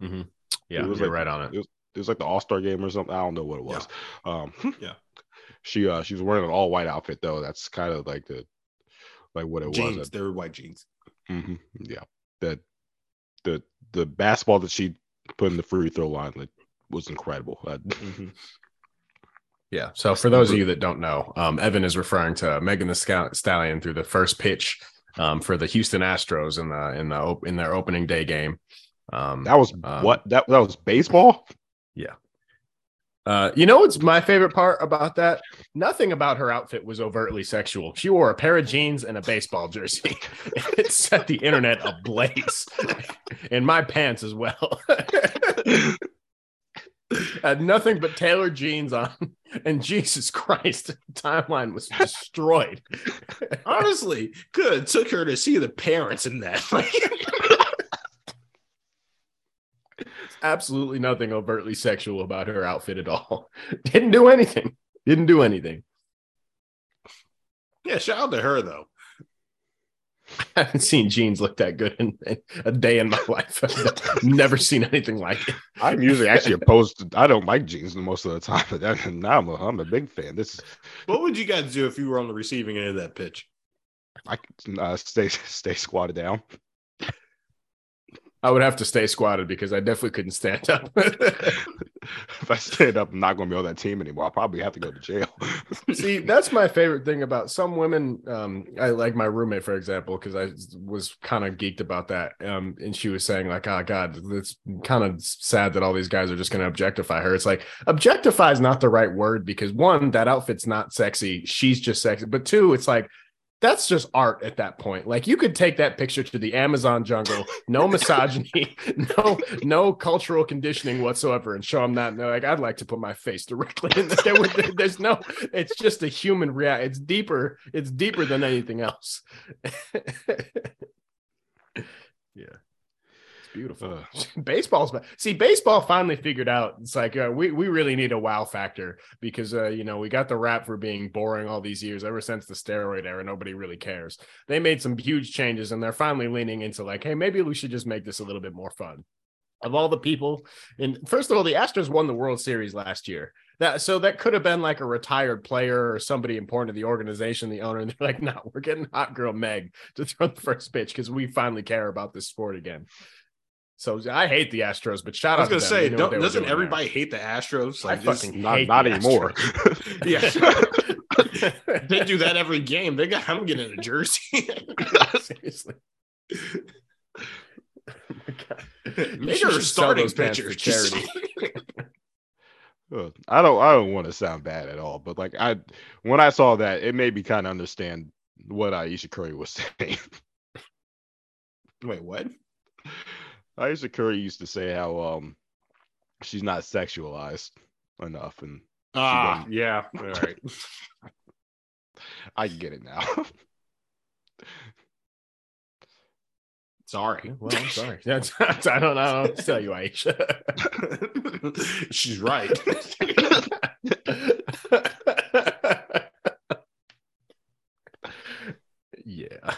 Yeah, it was like- right on it. It was, it was like the All Star game or something. I don't know what it was. Um, [laughs] Yeah. She uh, she was wearing an all white outfit though. That's kind of like the like what it Jeans, was. they were white jeans. hmm Yeah, that the the basketball that she put in the free throw line like, was incredible. Uh, [laughs] Yeah. So for those of you that don't know, um, Evan is referring to Megan Thee Scal- Stallion through the first pitch um, for the Houston Astros in the in the op- in their opening day game. Um, that was Um, what that that was baseball. Yeah. Uh, you know what's my favorite part about that? Nothing about her outfit was overtly sexual. She wore a pair of jeans and a baseball jersey. [laughs] it set the internet ablaze, [laughs] and my pants as well. [laughs] [laughs] Had nothing but tailored jeans on, [laughs] and Jesus Christ, the timeline was destroyed. [laughs] Honestly, good. Took her to see the parents in that. Absolutely nothing overtly sexual about her outfit at all. Didn't do anything. Didn't do anything. yeah, shout out to her though. [laughs] I haven't seen jeans look that good in, in a day in my [laughs] life. I've never seen anything like it. I'm usually actually opposed to. I don't like jeans most of the time, but that, now I'm a, I'm a big fan. This is What would you guys do if you were on the receiving end of that pitch? I uh, stay stay squatted down. I would have to stay squatted because I definitely couldn't stand up. [laughs] if I stand up, I'm not going to be on that team anymore. I'll probably have to go to jail. [laughs] See, that's my favorite thing about some women. Um, I like my roommate, for example, because I was kind of geeked about that. Um, and she was saying, like, oh God, it's kind of sad that all these guys are just gonna objectify her. It's like objectify is not the right word because one, that outfit's not sexy. She's just sexy. But two, it's like that's just art at that point. Like you could take that picture to the Amazon jungle, no [laughs] misogyny, no no cultural conditioning whatsoever, and show them that. And they're like, I'd like to put my face directly in there. [laughs] There's no, it's just a human react. It's deeper. It's deeper than anything else. [laughs] yeah. Beautiful. [laughs] Baseball's see baseball finally figured out. It's like uh, we we really need a wow factor because uh, you know we got the rap for being boring all these years ever since the steroid era. Nobody really cares. They made some huge changes and they're finally leaning into like, hey, maybe we should just make this a little bit more fun. Of all the people, and first of all, the Astros won the World Series last year. That so that could have been like a retired player or somebody important to the organization, the owner. And they're like, [laughs] no, we're getting hot girl Meg to throw the first pitch because we finally care about this sport again. So I hate the Astros, but shout out. I was gonna say, They knew what don't, doesn't everybody there. hate the Astros? I Like, this- fucking Not, hate not the anymore. Astros. [laughs] yeah, [laughs] they do that every game. They got. I'm getting a jersey. [laughs] Seriously. Oh my God. Maybe You you're should sell starting those pants pitchers charity. I don't I don't want to sound bad at all, but like I when I saw that, it made me kind of understand what Ayesha Curry was saying. Wait, what? Ayesha Curry used to say how um she's not sexualized enough, and Ah, yeah. [laughs] All right. I get it now. [laughs] Sorry. Well, I'm sorry. That's, I don't know. I don't know what to tell you, Aisha. [laughs] She's right. yeah.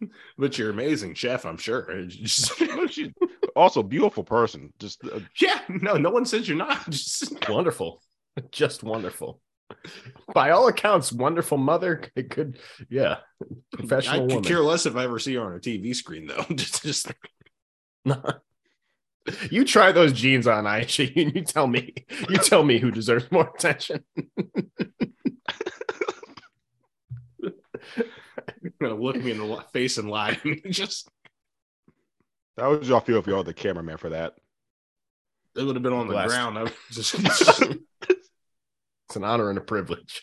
[laughs] but you're amazing chef, I'm sure. [laughs] [laughs] She's also beautiful person. Just uh, yeah, no, no one says you're not. Just Wonderful. Just wonderful. By all accounts, wonderful mother. Good. Yeah. professional. I Professional could woman. care less if I ever see her on a TV screen, though. just, just you try those jeans on, Ayesha. You, you tell me. You tell me who deserves more attention. [laughs] gonna look me in the face and lie. [laughs] just how would y'all feel if y'all the cameraman for that? it would have been on the Blessed. ground. I was [laughs] just, It's an honor and a privilege.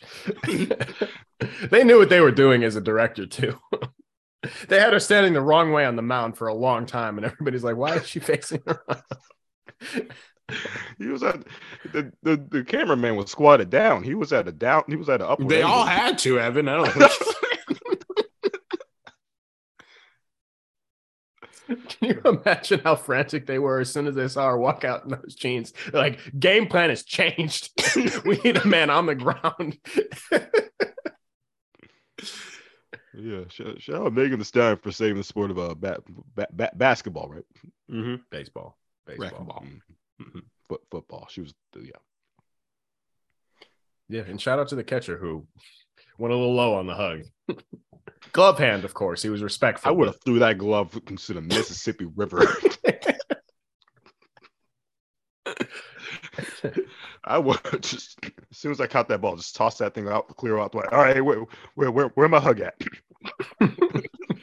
they knew what they were doing as a director too. they had her standing the wrong way on the mound for a long time, and everybody's like, "Why is she facing her?" He was at the, the the cameraman was squatted down. He was at a down. He was at an upward. they all had to, Evan. I don't. Can you imagine how frantic they were as soon as they saw her walk out in those jeans? They're like, game plan has changed. [laughs] we need a man on the ground. Yeah, shout, shout out Megan Thee Stallion for saving the sport of uh, ba- ba- ba- basketball, right? mm-hmm. Baseball. Baseball. Racquetball. Mm. Foot, football. She was yeah. Yeah, and shout out to the catcher who went a little low on the hug. [laughs] Glove hand, of course. He was respectful. I would have threw that glove into the Mississippi River. [laughs] I would just as soon as I caught that ball, just toss that thing out, clear out the way. All right, where where where, where my hug at? [laughs]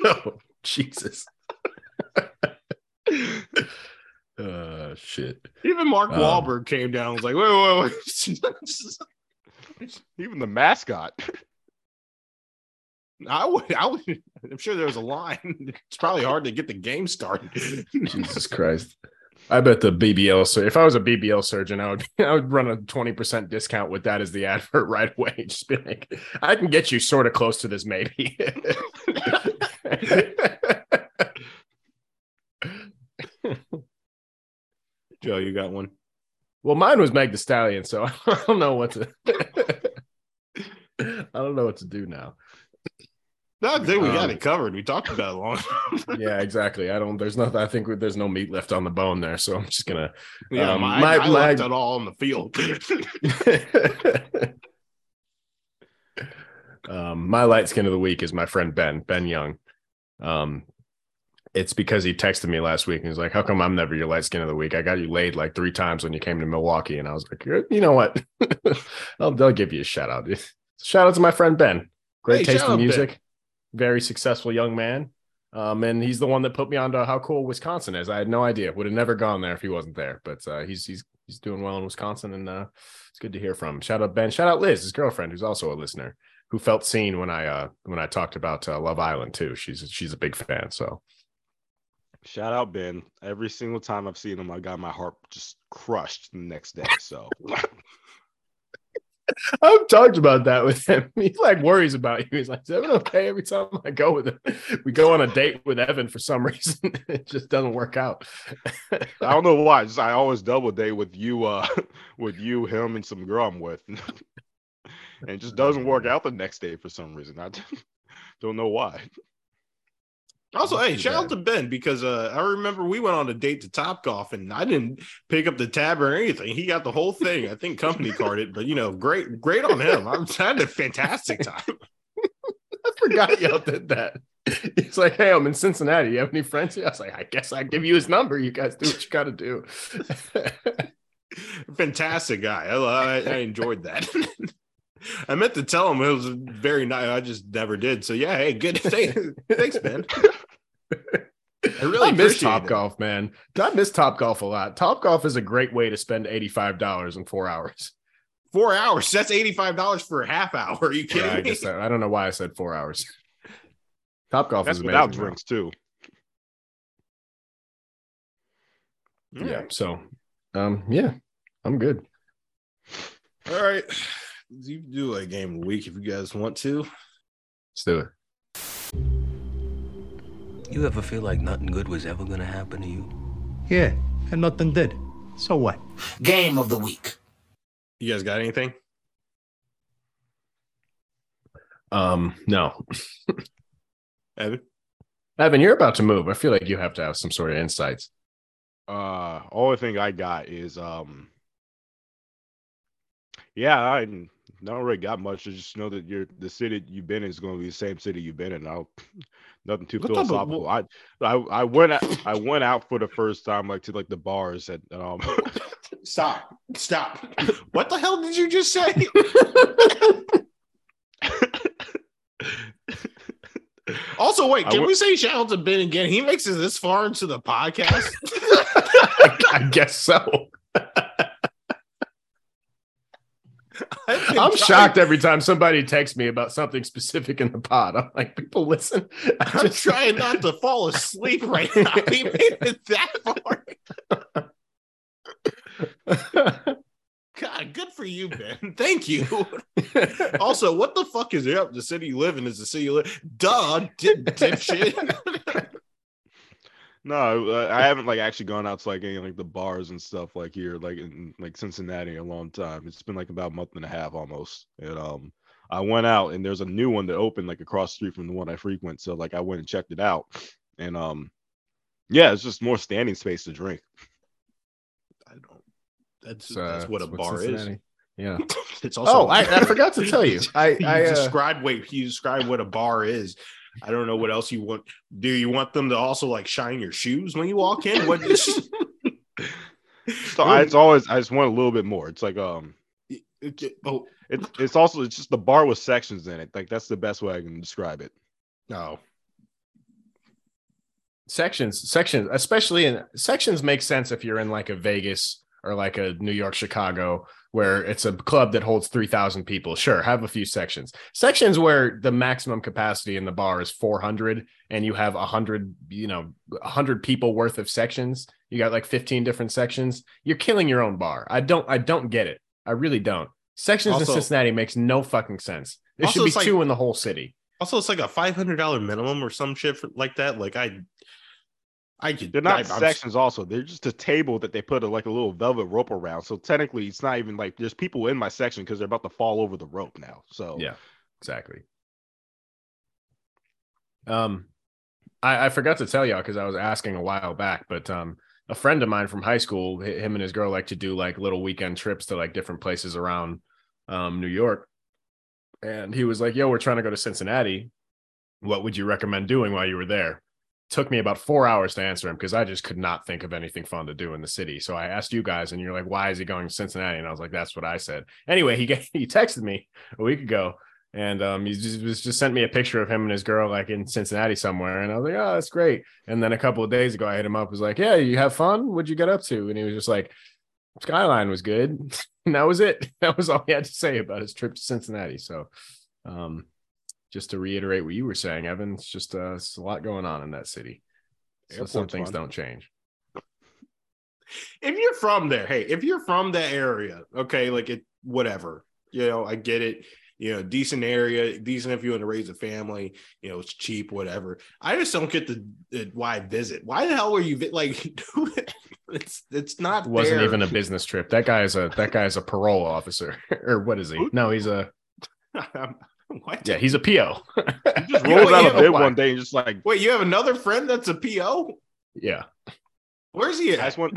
oh, Jesus. [laughs] uh shit. Even Mark Um, Wahlberg came down. and Was like, wait, wait, wait. Even the mascot. I would, I would. I'm sure there was a line. It's probably hard to get the game started. Jesus Christ. I bet the BBL So if I was a BBL surgeon, I would [laughs] I would run a 20% discount with that as the advert [laughs] right away. Just be like, I can get you sort of close to this, maybe. [laughs] Joe, you got one. well, mine was Meg the Stallion, so I don't know what to I don't know what to do now. No, I think we got Um, it covered. We talked about it a long. Yeah, exactly. I don't. There's nothing. I think there's no meat left on the bone there, so I'm just gonna. yeah, Um, my, my- I my- left it all on the field. [laughs] um, my light skin of the week is my friend Ben Ben Young. Um, it's because he texted me last week and he's like, "How come I'm never your light skin of the week? I got you laid like three times when you came to Milwaukee." And I was like, "You know what? [laughs] I'll, I'll give you a shout out. Shout out to my friend Ben. Great Hey, taste in out, Ben. Very successful young man." Um, and he's the one that put me onto how cool Wisconsin is. I had no idea. Would have never gone there if he wasn't there. But uh, he's he's he's doing well in Wisconsin, and uh, it's good to hear from. him. Shout out Ben. Shout out Liz, his girlfriend, who's also a listener. who felt seen when I uh when I talked about uh, Love Island too. She's she's a big fan. So Shout out Ben. Every single time I've seen him, I got my heart just crushed the next day. So [laughs] [laughs] I've talked about that with him. [laughs] He like worries about you. He's like, "Is Evan okay?" Every time I go with him, [laughs] we go on a date with Evan for some reason. It just doesn't work out. I don't know why. Just I always double date with you, uh, with you, him, and some girl I'm with, and it just doesn't work out the next day for some reason. I don't know why. Also, hey, shout out to Ben because uh, I remember we went on a date to Top Golf and I didn't pick up the tab or anything. He got the whole thing. I think company carded, but you know, great, great on him. I'm [laughs] had a fantastic time. [laughs] I forgot y'all did that. He's like, "Hey, I'm in Cincinnati. You have any friends here?" I was like, "I guess I give you his number. You guys do what you got to do." [laughs] Fantastic guy. I, I, I enjoyed that. I meant to tell him it was very nice. I just never did. So yeah, hey, good. [laughs] Thanks, Ben. I really I miss Top it. Golf, man. I miss Top Golf a lot. Top Golf is a great way to spend eighty-five dollars in four hours. Four hours. That's eighty-five dollars for a half hour. Are you kidding Yeah, I me? guess that, I don't know why I said four hours. Top Golf That's is without amazing. though. drinks too. Yeah. So, um, yeah, I'm good. All right. You can do a game of the week if you guys want to. Let's do it. You ever feel like nothing good was ever gonna happen to you? Yeah, and nothing did. So what? Game of the week. You guys got anything? Um, no, [laughs] Evan? Evan, you're about to move. I feel like you have to have some sort of insights. Uh, only thing I got is um, yeah, I don't really got much. I just know that you're the city you've been in is going to be the same city you've been in. I'll, [laughs] nothing too What of- philosophical. I, I I went out, I went out for the first time like to like the bars at um. [laughs] Stop. Stop. [laughs] What the hell did you just say? also, wait, can we say shout out to Ben again? He makes it this far into the podcast. I, I guess so. I've been [laughs] I'm shocked every time somebody texts me about something specific in the pod. I'm like, people listen. I I'm just trying not to fall asleep right now. [laughs] He made it that far. God, good for you, Ben. Thank you. [laughs] Also, what the fuck is up? The city you live in is the city you live. Duh, dip, dipshit. No, uh, I haven't like actually gone out to like any like the bars and stuff like here, like in like Cincinnati, a long time. It's been like about a month and a half almost. And um, I went out and there's a new one that opened like across the street from the one I frequent. So like I went and checked it out, and um, yeah, it's just more standing space to drink. I don't. That's uh, that's what a it's bar is. Yeah. [laughs] It's also. Oh, I, I forgot to tell you. [laughs] I, you I uh, described wait. You described what a bar is. I don't know what else you want. Do you want them to also like shine your shoes when you walk in? What? Is, [laughs] So I, it's always I just want a little bit more. It's like um, oh it's it's also it's just the bar with sections in it. Like that's the best way I can describe it. no. sections sections especially in sections make sense if you're in like a vegas or like a new york chicago where it's a club that holds 3000 people. Sure have a few sections. Sections where the maximum capacity in the bar is 400 and you have 100 you know 100 people worth of sections you got like 15 different sections you're killing your own bar. I don't i don't get it. I really don't. Sections Also- in cincinnati makes no fucking sense. There should be like- two in the whole city. Also, it's like a five hundred dollar minimum or some shit for, like that. Like I, I could. They're not I, I'm- sections. Also, they're just a table that they put a, like a little velvet rope around. So technically, it's not even like there's people in my section because they're about to fall over the rope now. So Yeah, exactly. Um, I, I forgot to tell y'all because I was asking a while back, but um, a friend of mine from high school, him and his girl like to do like little weekend trips to like different places around um New York, and he was like, "Yo, we're trying to go to Cincinnati. What would you recommend doing while you were there?" Took me about four hours to answer him because I just could not think of anything fun to do in the city. So I asked you guys, and you're like, "Why is he going to Cincinnati?" And I was like, "That's what I said." Anyway, he ga- [laughs] he texted me a week ago and um, he just, was just sent me a picture of him and his girl like in Cincinnati somewhere, and I was like, "Oh, that's great." And then a couple of days ago, I hit him up, was like, "Yeah, you have fun? What'd you get up to?" And he was just like, "Skyline was good," [laughs] and that was it. [laughs] That was all he had to say about his trip to Cincinnati. So, um, just to reiterate what you were saying, Evan, it's just uh, it's a lot going on in that city. So some things fun. don't change. if you're from there, hey, if you're from that area, okay, like it, whatever, you know, I get it. You know, decent area, decent if you want to raise a family. You know, it's cheap, whatever. I just don't get the, the why visit. Why the hell were you like? [laughs] it's it's not. It wasn't there. even a business trip. That guy is a that guy is a parole officer, [laughs] or what is he? No, he's a [laughs] [laughs] what? yeah, he's a PO. He just [laughs] You rolls out of bed one day and just like Wait, you have another friend that's a PO? yeah. Where's he at? that's one.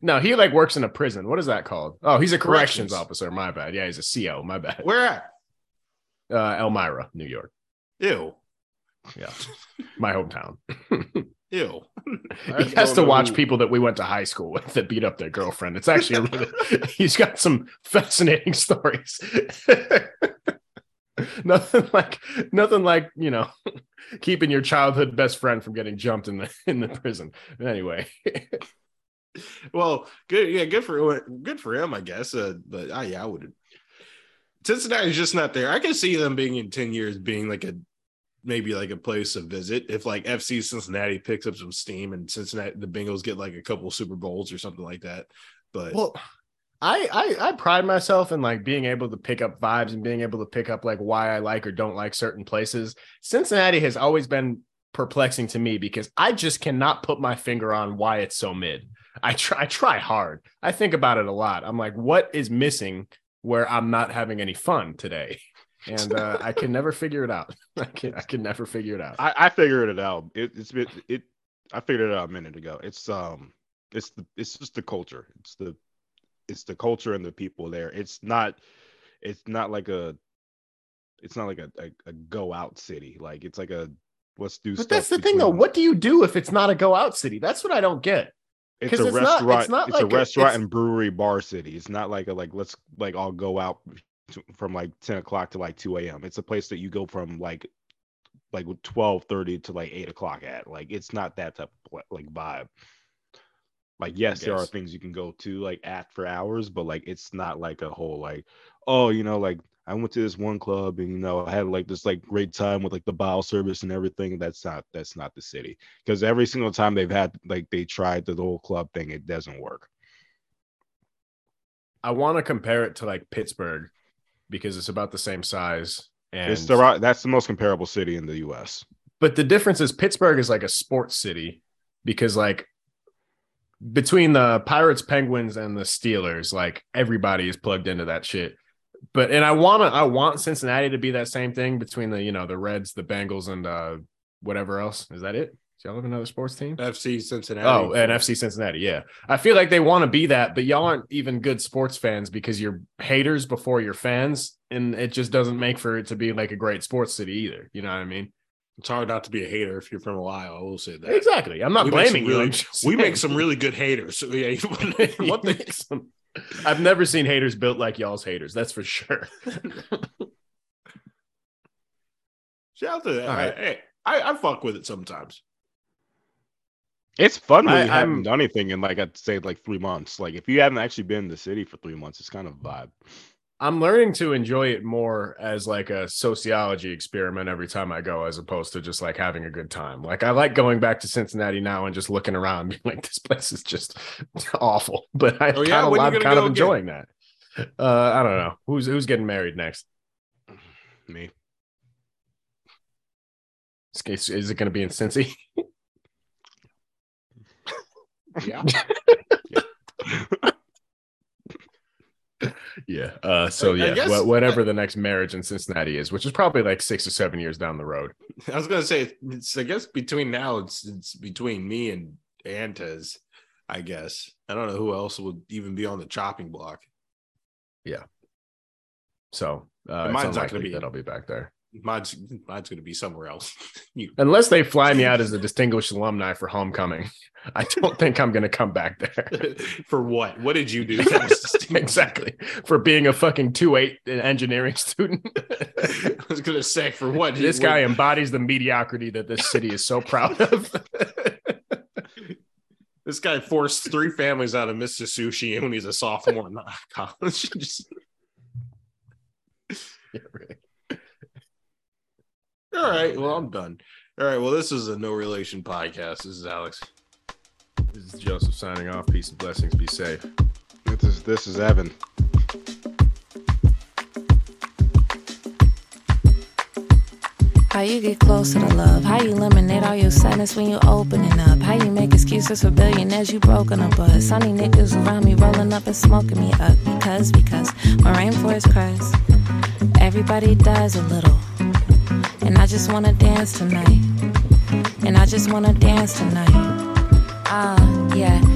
No, he like works in a prison. What is that called? Oh, he's a corrections, Corrections. officer. My bad. Yeah, he's a CO. My bad. Where at? Uh, Elmira, New York. Ew. Yeah, my hometown. [laughs] Ew. I he has to watch who- people that we went to high school with that beat up their girlfriend. It's actually a really, he's got some fascinating stories. [laughs] nothing like nothing like you know [laughs] keeping your childhood best friend from getting jumped in the [laughs] in the prison. Anyway, Well, good. Yeah, good for good for him, I guess. Uh, but uh, yeah, I would. Cincinnati's just not there. I can see them being in ten years being like a maybe like a place to visit if like FC Cincinnati picks up some steam and Cincinnati the Bengals get like a couple Super Bowls or something like that. But well. I, I I pride myself in like being able to pick up vibes and being able to pick up like why I like or don't like certain places. Cincinnati has always been perplexing to me because I just cannot put my finger on why it's so mid. I try I try hard. I think about it a lot. I'm like, what is missing where I'm not having any fun today? And uh, I can never figure it out. [laughs] I can I can never figure it out. I, I figured it out. It, it's been it. I figured it out a minute ago. It's um, it's the it's just the culture. It's the it's the culture and the people there. It's not it's not like a it's not like a a, a go out city. Like it's like a let's do. But that's the thing though. What do you do if it's not a go out city? That's what I don't get. It's a it's not- it's restaurant. It's, not like a a- restaurant it's- and brewery bar city. It's not like a like let's like all go out to, from like ten o'clock to like two a.m. It's a place that you go from like like twelve thirty to like eight o'clock at. Like it's not that type of like vibe. Like yes, there are things you can go to like at for hours, but like it's not like a whole like oh you know like I went to this one club and you know I had like this like great time with like the bowel service and everything. That's not that's not the city because every single time they've had like they tried the whole club thing, it doesn't work. I want to compare it to like Pittsburgh because it's about the same size. And It's the right- that's the most comparable city in the U.S. but the difference is Pittsburgh is like a sports city because like between the Pirates, Penguins, and the Steelers, like everybody is plugged into that shit. But and I want to I want Cincinnati to be that same thing between the you know the Reds, the Bengals, and uh whatever else. Is that it? Do y'all have another sports team? FC Cincinnati. Oh, and FC Cincinnati. Yeah. I feel like they want to be that, but y'all aren't even good sports fans because you're haters before you're fans. And it just doesn't make for it to be like a great sports city either. You know what I mean? It's hard not to be a hater if you're from Ohio. I will say that. Exactly. I'm not We blaming you. really- We make some really good haters. So yeah, [laughs] You what [laughs] the some- I've never seen haters built like y'all's haters. That's for sure. [laughs] shout out to that. All right. Hey, I, I fuck with it sometimes. It's fun when I- you haven't done anything in like I'd say like three months. Like if you haven't actually been in the city for three months, it's kind of a vibe. I'm learning to enjoy it more as like a sociology experiment every time I go, as opposed to just like having a good time. Like I like going back to Cincinnati now and just looking around, [laughs] being like, this place is just [laughs] awful. But I Oh, yeah? kind of, I'm kind of go again? enjoying that. Uh, I don't know who's who's getting married next. [sighs] Me. Is, is it going to be in Cincy? Yeah. [laughs] yeah. Uh, so I- I yeah, guess- whatever the next marriage in Cincinnati is, which is probably like six or seven years down the road. [laughs] I was gonna say it's I guess between now it's it's between me and Antez, I guess. I don't know who else would even be on the chopping block. Yeah. So uh, mine's not gonna be- that I'll be back there. Mine's mine's gonna be somewhere else. [laughs] you Unless they fly me out as a distinguished alumni for homecoming, I don't [laughs] think I'm going to come back there. [laughs] for what? What did you do? That was distinct? exactly. For being a fucking 2 8 engineering student. I was gonna say for what this guy embodies the mediocrity that this city is so proud of. this guy forced three families out of Mr. Sushi when he's a sophomore in college. Just- Yeah, really. All right. Well, I'm done. All right. Well, this is a no relation podcast. This is Alex. This is Joseph signing off. Peace and blessings. Be safe. This is this is Evan. How you get closer to love? How you eliminate all your sadness when you opening up? How you make excuses for billionaires you broken a buzz? Sunny niggas around me rolling up and smoking me up because because my rainforest cries. Everybody dies a little, and I just wanna dance tonight. And I just wanna dance tonight. Ah, yeah.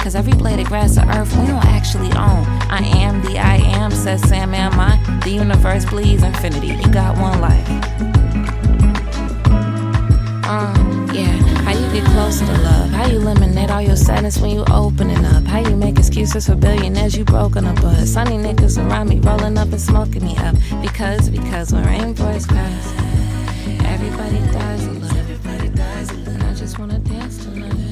Cause every blade of grass or earth we don't actually own. I am the I am, says Sam, am I? The universe bleeds infinity. You got one life. Uh, yeah. How you get closer to love? How you eliminate all your sadness when you opening up? How you make excuses for billionaires you broken a buzz? Sunny niggas around me rolling up and smoking me up. Because, because when rainbows cries, everybody dies a little. Everybody dies a little. And. I just wanna dance tonight.